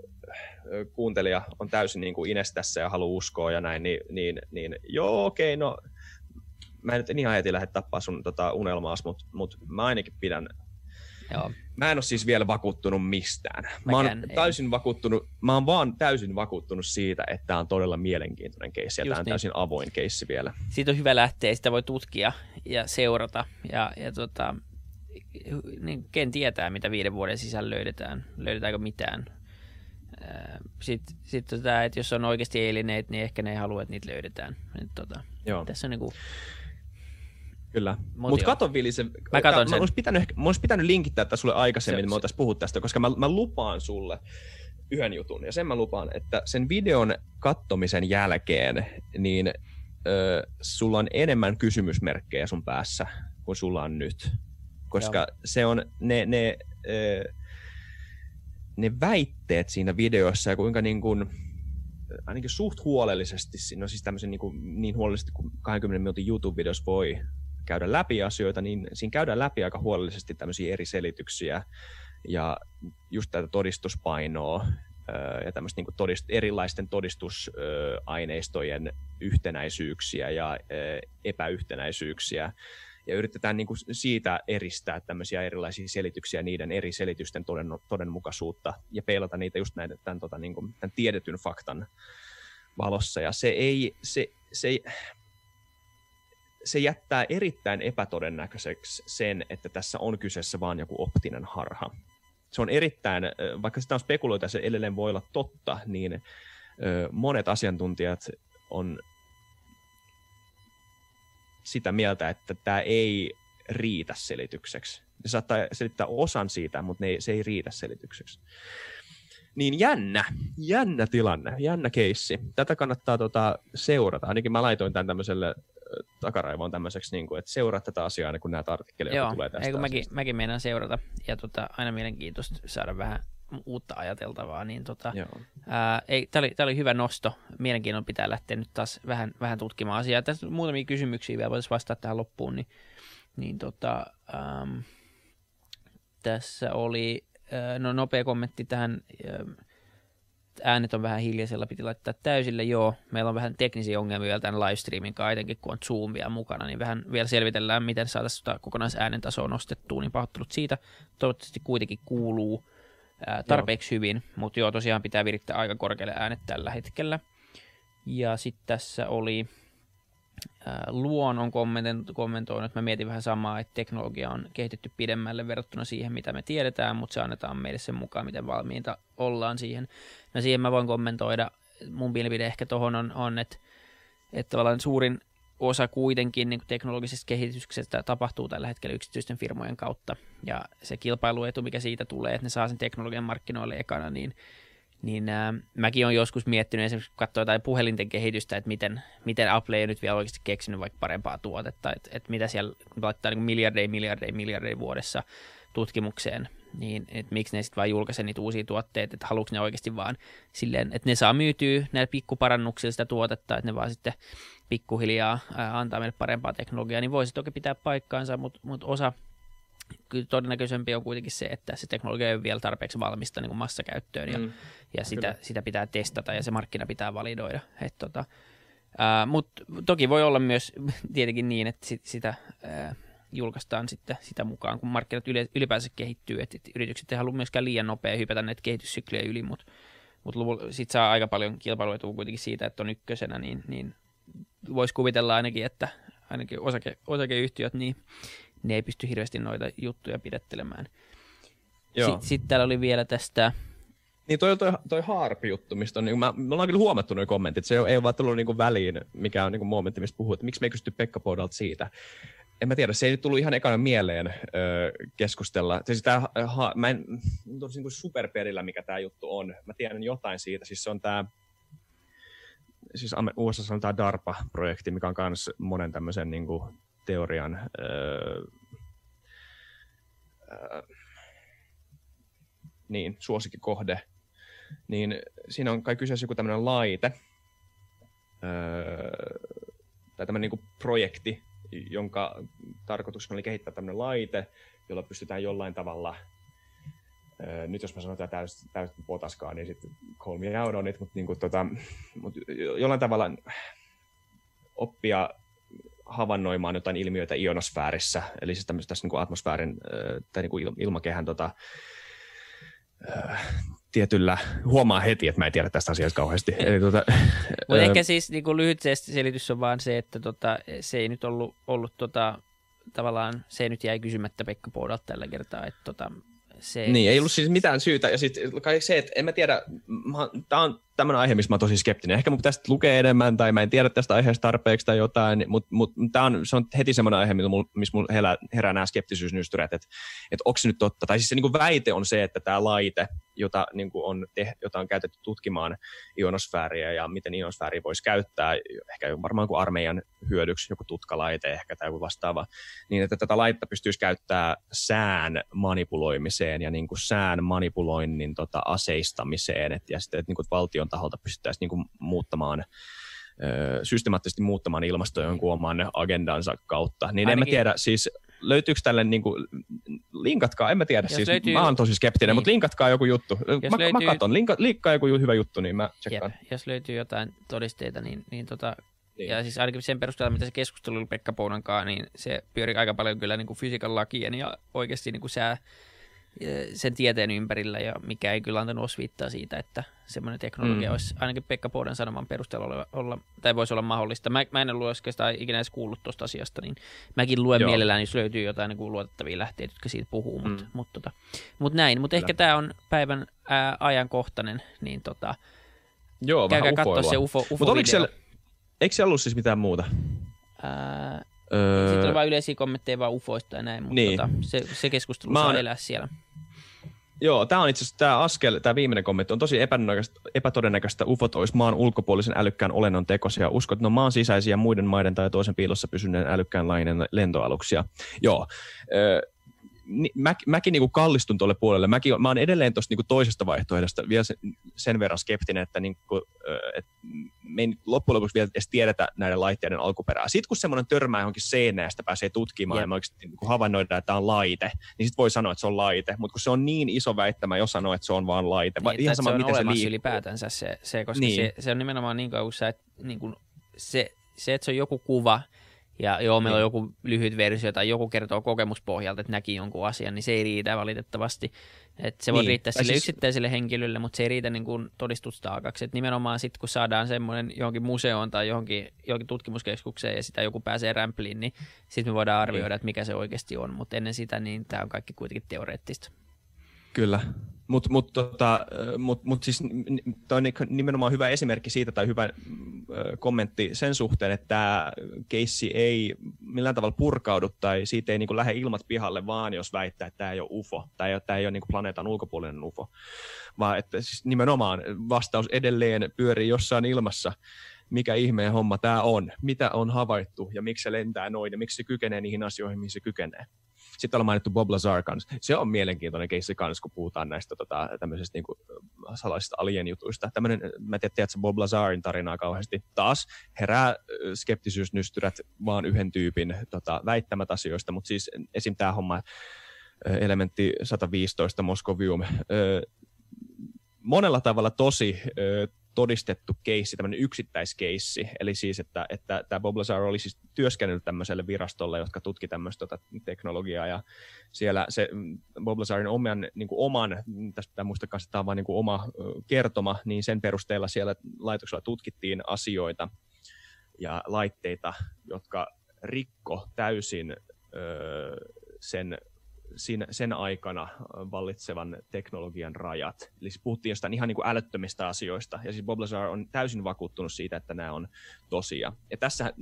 kuuntelija on täysin niinku ines tässä ja haluaa uskoa ja näin, niin, niin, niin joo okei, okay, no mä en nyt niin heti lähde tappaa sun tota, unelmaas, mutta mut mä ainakin pidän Joo. Mä en ole siis vielä vakuuttunut mistään. Mä oon Mäkään en. täysin vakuuttunut, mä oon vaan täysin vakuuttunut siitä, että tämä on todella mielenkiintoinen keissi ja Just tämä on niin. täysin avoin keissi vielä. Siitä on hyvä lähteä, sitä voi tutkia ja seurata. Ja, ja tota, niin ken tietää, mitä viiden vuoden sisällä löydetään. Löydetäänkö mitään. Sitten sit tota, että jos on oikeasti eilineet, niin ehkä ne ei halua, että niitä löydetään. Nyt, tota, Joo, tässä on niinku, kyllä. Mut Mutta joo. kato Vili se, Mä katon mä sen. Olisi pitänyt, ehkä- mä olisi pitänyt linkittää tätä sulle aikaisemmin, Se- niin me se- oltaisiin puhua tästä, koska mä, mä lupaan sulle yhden jutun. Ja sen mä lupaan, että sen videon kattomisen jälkeen, niin ö, sulla on enemmän kysymysmerkkejä sun päässä kuin sulla on nyt. Koska Joo. se on ne, ne, ö, ne väitteet siinä videossa ja kuinka niin kuin, ainakin suht huolellisesti, no siis tämmöisen niin, kuin, niin huolellisesti kuin 20 minuutin YouTube-videossa voi käydä läpi asioita, niin siinä käydään läpi aika huolellisesti tämmöisiä eri selityksiä ja just tätä todistuspainoa ja tämmöistä niin todist, erilaisten todistusaineistojen yhtenäisyyksiä ja epäyhtenäisyyksiä. Ja yritetään niin kuin siitä eristää tämmöisiä erilaisia selityksiä, niiden eri selitysten toden, todenmukaisuutta ja peilata niitä just näitä, tämän, tota, niin kuin, tämän tiedetyn faktan valossa. Ja se ei, se, se ei, se jättää erittäin epätodennäköiseksi sen, että tässä on kyseessä vain joku optinen harha. Se on erittäin, vaikka sitä on spekuloita ja se edelleen voi olla totta, niin monet asiantuntijat on sitä mieltä, että tämä ei riitä selitykseksi. Ne saattaa selittää osan siitä, mutta ne ei, se ei riitä selitykseksi. Niin jännä, jännä tilanne, jännä keissi. Tätä kannattaa tota, seurata. Ainakin mä laitoin tämän tämmöiselle takaraivoon tämmöiseksi, niin kuin, että seuraa tätä asiaa aina, kun näitä artikkeleja Joo, tulee tästä ei, kun mäkin, mäkin meinaan seurata. Ja tota, aina mielenkiintoista saada vähän uutta ajateltavaa. Niin tota, ää, ei, tää, oli, tää oli hyvä nosto. Mielenkiinnon pitää lähteä nyt taas vähän, vähän tutkimaan asiaa. Tässä muutamia kysymyksiä vielä, voitaisiin vastata tähän loppuun. Niin, niin tota, äm, tässä oli ää, no, nopea kommentti tähän. Ää, äänet on vähän hiljaisella, piti laittaa täysille. Joo, meillä on vähän teknisiä ongelmia vielä tämän livestreamin kanssa, etenkin kun on Zoom vielä mukana, niin vähän vielä selvitellään, miten saataisiin tota kokonaisäänen tasoa nostettua, niin pahoittelut siitä. Toivottavasti kuitenkin kuuluu ää, tarpeeksi joo. hyvin, mutta joo, tosiaan pitää virittää aika korkealle äänet tällä hetkellä. Ja sitten tässä oli Luon on kommentoinut, mä mietin vähän samaa, että teknologia on kehitetty pidemmälle verrattuna siihen, mitä me tiedetään, mutta se annetaan meille sen mukaan, miten valmiita ollaan siihen. No siihen mä voin kommentoida, mun mielipide ehkä tuohon on, on että, että tavallaan suurin osa kuitenkin niin teknologisesta kehityksestä tapahtuu tällä hetkellä yksityisten firmojen kautta. Ja se kilpailuetu, mikä siitä tulee, että ne saa sen teknologian markkinoille ekana, niin, niin ää, mäkin olen joskus miettinyt esimerkiksi, kun katsoo jotain puhelinten kehitystä, että miten, miten Apple ei nyt vielä oikeasti keksinyt vaikka parempaa tuotetta, että, että mitä siellä laittaa niin miljardeja, miljardeja, miljardeja vuodessa tutkimukseen, niin että miksi ne sitten vaan julkaisee niitä uusia tuotteita, että haluatko ne oikeasti vaan silleen, että ne saa myytyä näillä pikkuparannuksilla sitä tuotetta, että ne vaan sitten pikkuhiljaa ää, antaa meille parempaa teknologiaa, niin voisi toki pitää paikkaansa, mutta mut osa kyllä todennäköisempi on kuitenkin se, että se teknologia ei ole vielä tarpeeksi valmista niin kuin massakäyttöön ja, mm, ja sitä, sitä pitää testata ja se markkina pitää validoida. tota, Mutta toki voi olla myös <laughs> tietenkin niin, että sit, sitä ää, julkaistaan sitten sitä mukaan, kun markkinat ylipäänsä kehittyy, että et yritykset ei halua myöskään liian nopea hypätä näitä kehityssyklejä yli, mutta mut, mut sitten saa aika paljon kilpailuetua kuitenkin siitä, että on ykkösenä, niin, niin voisi kuvitella ainakin, että ainakin osake, osakeyhtiöt, niin ne ei pysty hirveästi noita juttuja pidettelemään. Sitten sit täällä oli vielä tästä... Niin toi, toi, toi Harp-juttu, mistä on, niin mä, me ollaan kyllä huomattu nuo kommentit, se ei ole, ei ole vaan tullut niin kuin väliin, mikä on niin kuin momentti, mistä puhuu, että miksi me ei kysty Pekka Poudalta siitä. En mä tiedä, se ei nyt tullut ihan ekana mieleen öö, keskustella. Siis tää, ha, mä en ole niin superperillä, mikä tämä juttu on. Mä tiedän jotain siitä, siis se on tämä siis USA on tämä DARPA-projekti, mikä on myös monen tämmöisen niin kuin, teorian öö, öö, niin, suosikkikohde, niin siinä on kai kyseessä joku tämmöinen laite, öö, tai tämmöinen niin projekti, jonka tarkoituksena oli kehittää tämmöinen laite, jolla pystytään jollain tavalla, nyt jos mä sanon tätä täysin täys potaskaa, niin sitten call me out on it, mutta niin kuin, tota, mut jollain tavalla oppia havainnoimaan jotain ilmiöitä ionosfäärissä, eli siis tämmöistä tässä niin kuin atmosfäärin tai niin kuin ilmakehän tota, tietyllä, huomaa heti, että mä en tiedä tästä asiasta kauheasti. <laughs> Eli, tota, Mutta ehkä siis niin kuin lyhyt selitys on vaan se, että tota, se ei nyt ollut, ollut tota, tavallaan, se ei nyt jäi kysymättä Pekka Poudalta tällä kertaa, että tota, se... Niin, ei ollut siis mitään syytä. Ja sitten kai se, että en mä tiedä, tämä on tämmöinen aihe, missä mä oon tosi skeptinen. Ehkä mun pitäisi lukea enemmän tai mä en tiedä tästä aiheesta tarpeeksi tai jotain, mutta mut, tämä on, se on heti semmoinen aihe, missä mulla herää, herää nämä skeptisyysnystyrät, että et onko se nyt totta. Tai siis se niin väite on se, että tämä laite, jota, niin on, te, jota on käytetty tutkimaan ionosfääriä ja miten ionosfääriä voisi käyttää, ehkä varmaan kuin armeijan hyödyksi, joku tutkalaite ehkä tai joku vastaava, niin että tätä laitetta pystyisi käyttää sään manipuloimiseen ja niin kuin sään manipuloinnin tota, aseistamiseen, et, ja sitten että niin kuin valtion taholta pystyttäisiin niin kuin muuttamaan systemaattisesti muuttamaan ilmastoa jonkun oman agendansa kautta. Niin Ainakin... en mä tiedä, siis löytyykö tälle, niin kuin, linkatkaa, en mä tiedä, siis löytyy... mä oon tosi skeptinen, niin. mutta linkatkaa joku juttu. Jos mä, löytyy... mä katon, linka, linkkaa joku hyvä juttu, niin mä tsekkaan. Jep. Jos löytyy jotain todisteita, niin, niin tota, niin. Ja siis ainakin sen perusteella, mitä se keskustelu oli Pekka Pounan kanssa, niin se pyöri aika paljon kyllä niin kuin fysiikan lakien ja oikeasti niin kuin sää, sen tieteen ympärillä, ja mikä ei kyllä antanut osviittaa siitä, että semmoinen teknologia mm. olisi ainakin Pekka Poudan sanoman perusteella olla, olla, tai voisi olla mahdollista. Mä, mä en ole oikeastaan ikinä edes kuullut tuosta asiasta, niin mäkin luen Joo. mielellään, jos löytyy jotain niin luotettavia lähteitä, jotka siitä puhuu, mutta mm. mut, tota, mut näin. Mutta ehkä tämä on päivän ää, ajankohtainen, niin tota, Joo, käykää katsoa se UFO, UFO Mutta siellä, eikö siellä ollut siis mitään muuta? Ää, öö... Sitten oli vain yleisiä kommentteja vaan UFOista ja näin, mutta niin. tota, se, se keskustelu mä saa elää siellä. Joo, tämä on itse asiassa tämä askel, tämä viimeinen kommentti on tosi epätodennäköistä, epätodennäköistä ufot olisi maan ulkopuolisen älykkään olennon tekosia. Uskot, että ne on maan sisäisiä muiden maiden tai toisen piilossa pysyneen älykkään lainen lentoaluksia. Joo, ni, mä, mäkin niinku kallistun tuolle puolelle. Mäkin, mä oon edelleen tuosta niinku toisesta vaihtoehdosta vielä sen, sen verran skeptinen, että niinku, et me ei loppujen lopuksi vielä edes tiedetä näiden laitteiden alkuperää. Sitten kun semmoinen törmää johonkin seinään ja sitä pääsee tutkimaan yeah. ja oikeasti niin havainnoidaan, että tämä on laite, niin sitten voi sanoa, että se on laite. Mutta kun se on niin iso väittämä, jos sanoo, että se on vain laite. Niin, ihan sama, se on miten se liikkuu. ylipäätänsä se, se koska niin. se, se, on nimenomaan niin kauan, että niin kuin se, se, että se on joku kuva, ja joo, meillä on niin. joku lyhyt versio tai joku kertoo kokemuspohjalta, että näki jonkun asian, niin se ei riitä valitettavasti. Et se voi niin. riittää sille siis... yksittäiselle henkilölle, mutta se ei riitä niin kuin todistustaakaksi. Et nimenomaan sitten, kun saadaan semmoinen johonkin museoon tai johonkin, johonkin tutkimuskeskukseen ja sitä joku pääsee rämpliin, niin sitten me voidaan arvioida, niin. että mikä se oikeasti on. Mutta ennen sitä, niin tämä on kaikki kuitenkin teoreettista. Kyllä, mutta mut, tota, mut, mut siis toi on nimenomaan hyvä esimerkki siitä tai hyvä kommentti sen suhteen, että tämä keissi ei millään tavalla purkaudu tai siitä ei niinku lähde ilmat pihalle, vaan jos väittää, että tämä ei ole UFO tai tämä ei ole niinku planeetan ulkopuolinen UFO, vaan että siis nimenomaan vastaus edelleen pyörii jossain ilmassa mikä ihmeen homma tämä on, mitä on havaittu ja miksi se lentää noin ja miksi se kykenee niihin asioihin, mihin se kykenee. Sitten ollaan mainittu Bob Lazar kanssa. Se on mielenkiintoinen keissi kanssa, kun puhutaan näistä tota, tämmöisistä niin kuin, salaisista alien-jutuista. Tämmöinen, mä tiedän, tiedätkö Bob Lazarin tarinaa kauheasti. Taas herää skeptisyysnystyrät vaan yhden tyypin tota, väittämät asioista, mutta siis esim. tämä homma, elementti 115 Moskovium, monella tavalla tosi todistettu keissi, tämmöinen yksittäiskeissi. Eli siis, että, että tämä Bob Lazar oli siis työskennellyt tämmöiselle virastolle, jotka tutki tämmöistä tota, teknologiaa, ja siellä se mm, Bob Lazarin oman, niin kuin oman tästä pitää muistaa että tämä on vain niin kuin oma kertoma, niin sen perusteella siellä laitoksella tutkittiin asioita ja laitteita, jotka rikko täysin öö, sen siinä, sen aikana vallitsevan teknologian rajat. Eli siis puhuttiin jostain ihan niin kuin älyttömistä asioista, ja siis Bob Lazar on täysin vakuuttunut siitä, että nämä on tosia. Ja tässä,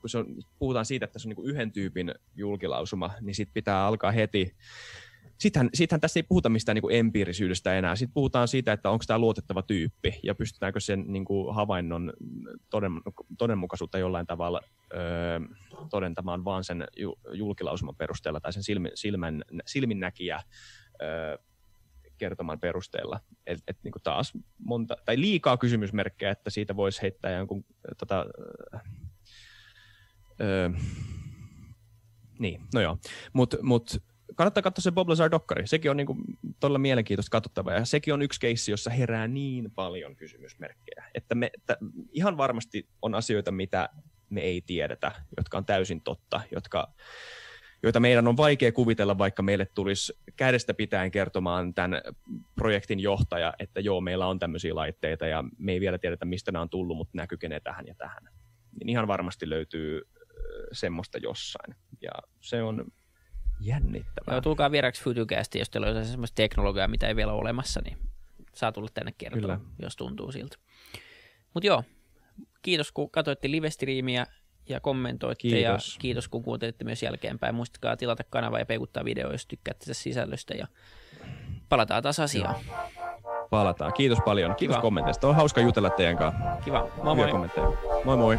kun se on, puhutaan siitä, että se on niin kuin yhden tyypin julkilausuma, niin sitten pitää alkaa heti Sittenhän, sittenhän tässä ei puhuta mistään niin kuin empiirisyydestä enää. Sitten puhutaan siitä, että onko tämä luotettava tyyppi ja pystytäänkö sen niin kuin havainnon toden, todenmukaisuutta jollain tavalla öö, todentamaan vaan sen julkilausuman perusteella tai sen silmin, silmän, silminnäkijä öö, kertoman perusteella. Et, et, niin kuin taas monta, tai liikaa kysymysmerkkejä, että siitä voisi heittää jonkun tota, öö, niin, no joo. Mutta mut, kannattaa katsoa se Bob Lazar-dokkari. Sekin on niinku todella mielenkiintoista katsottavaa. Ja sekin on yksi keissi, jossa herää niin paljon kysymysmerkkejä. Että me, että ihan varmasti on asioita, mitä me ei tiedetä, jotka on täysin totta, jotka, joita meidän on vaikea kuvitella, vaikka meille tulisi kädestä pitäen kertomaan tämän projektin johtaja, että joo, meillä on tämmöisiä laitteita ja me ei vielä tiedetä, mistä nämä on tullut, mutta kykenee tähän ja tähän. Niin ihan varmasti löytyy semmoista jossain. Ja se on Jännittävää. Joo, tulkaa vieraksi Futucastiin, jos teillä on sellaista teknologiaa, mitä ei vielä ole olemassa, niin saa tulla tänne kertoa, Kyllä. jos tuntuu siltä. Mutta joo, kiitos kun katsoitte live-striimiä ja kommentoitte kiitos. ja kiitos kun kuuntelitte myös jälkeenpäin. Muistakaa tilata kanava ja peikuttaa video, jos tykkäätte tästä sisällöstä ja palataan taas asiaan. Palataan. Kiitos paljon. Kiitos Kiva. kommenteista. On hauska jutella teidän kanssa. Kiva. Moi moi. Moi moi.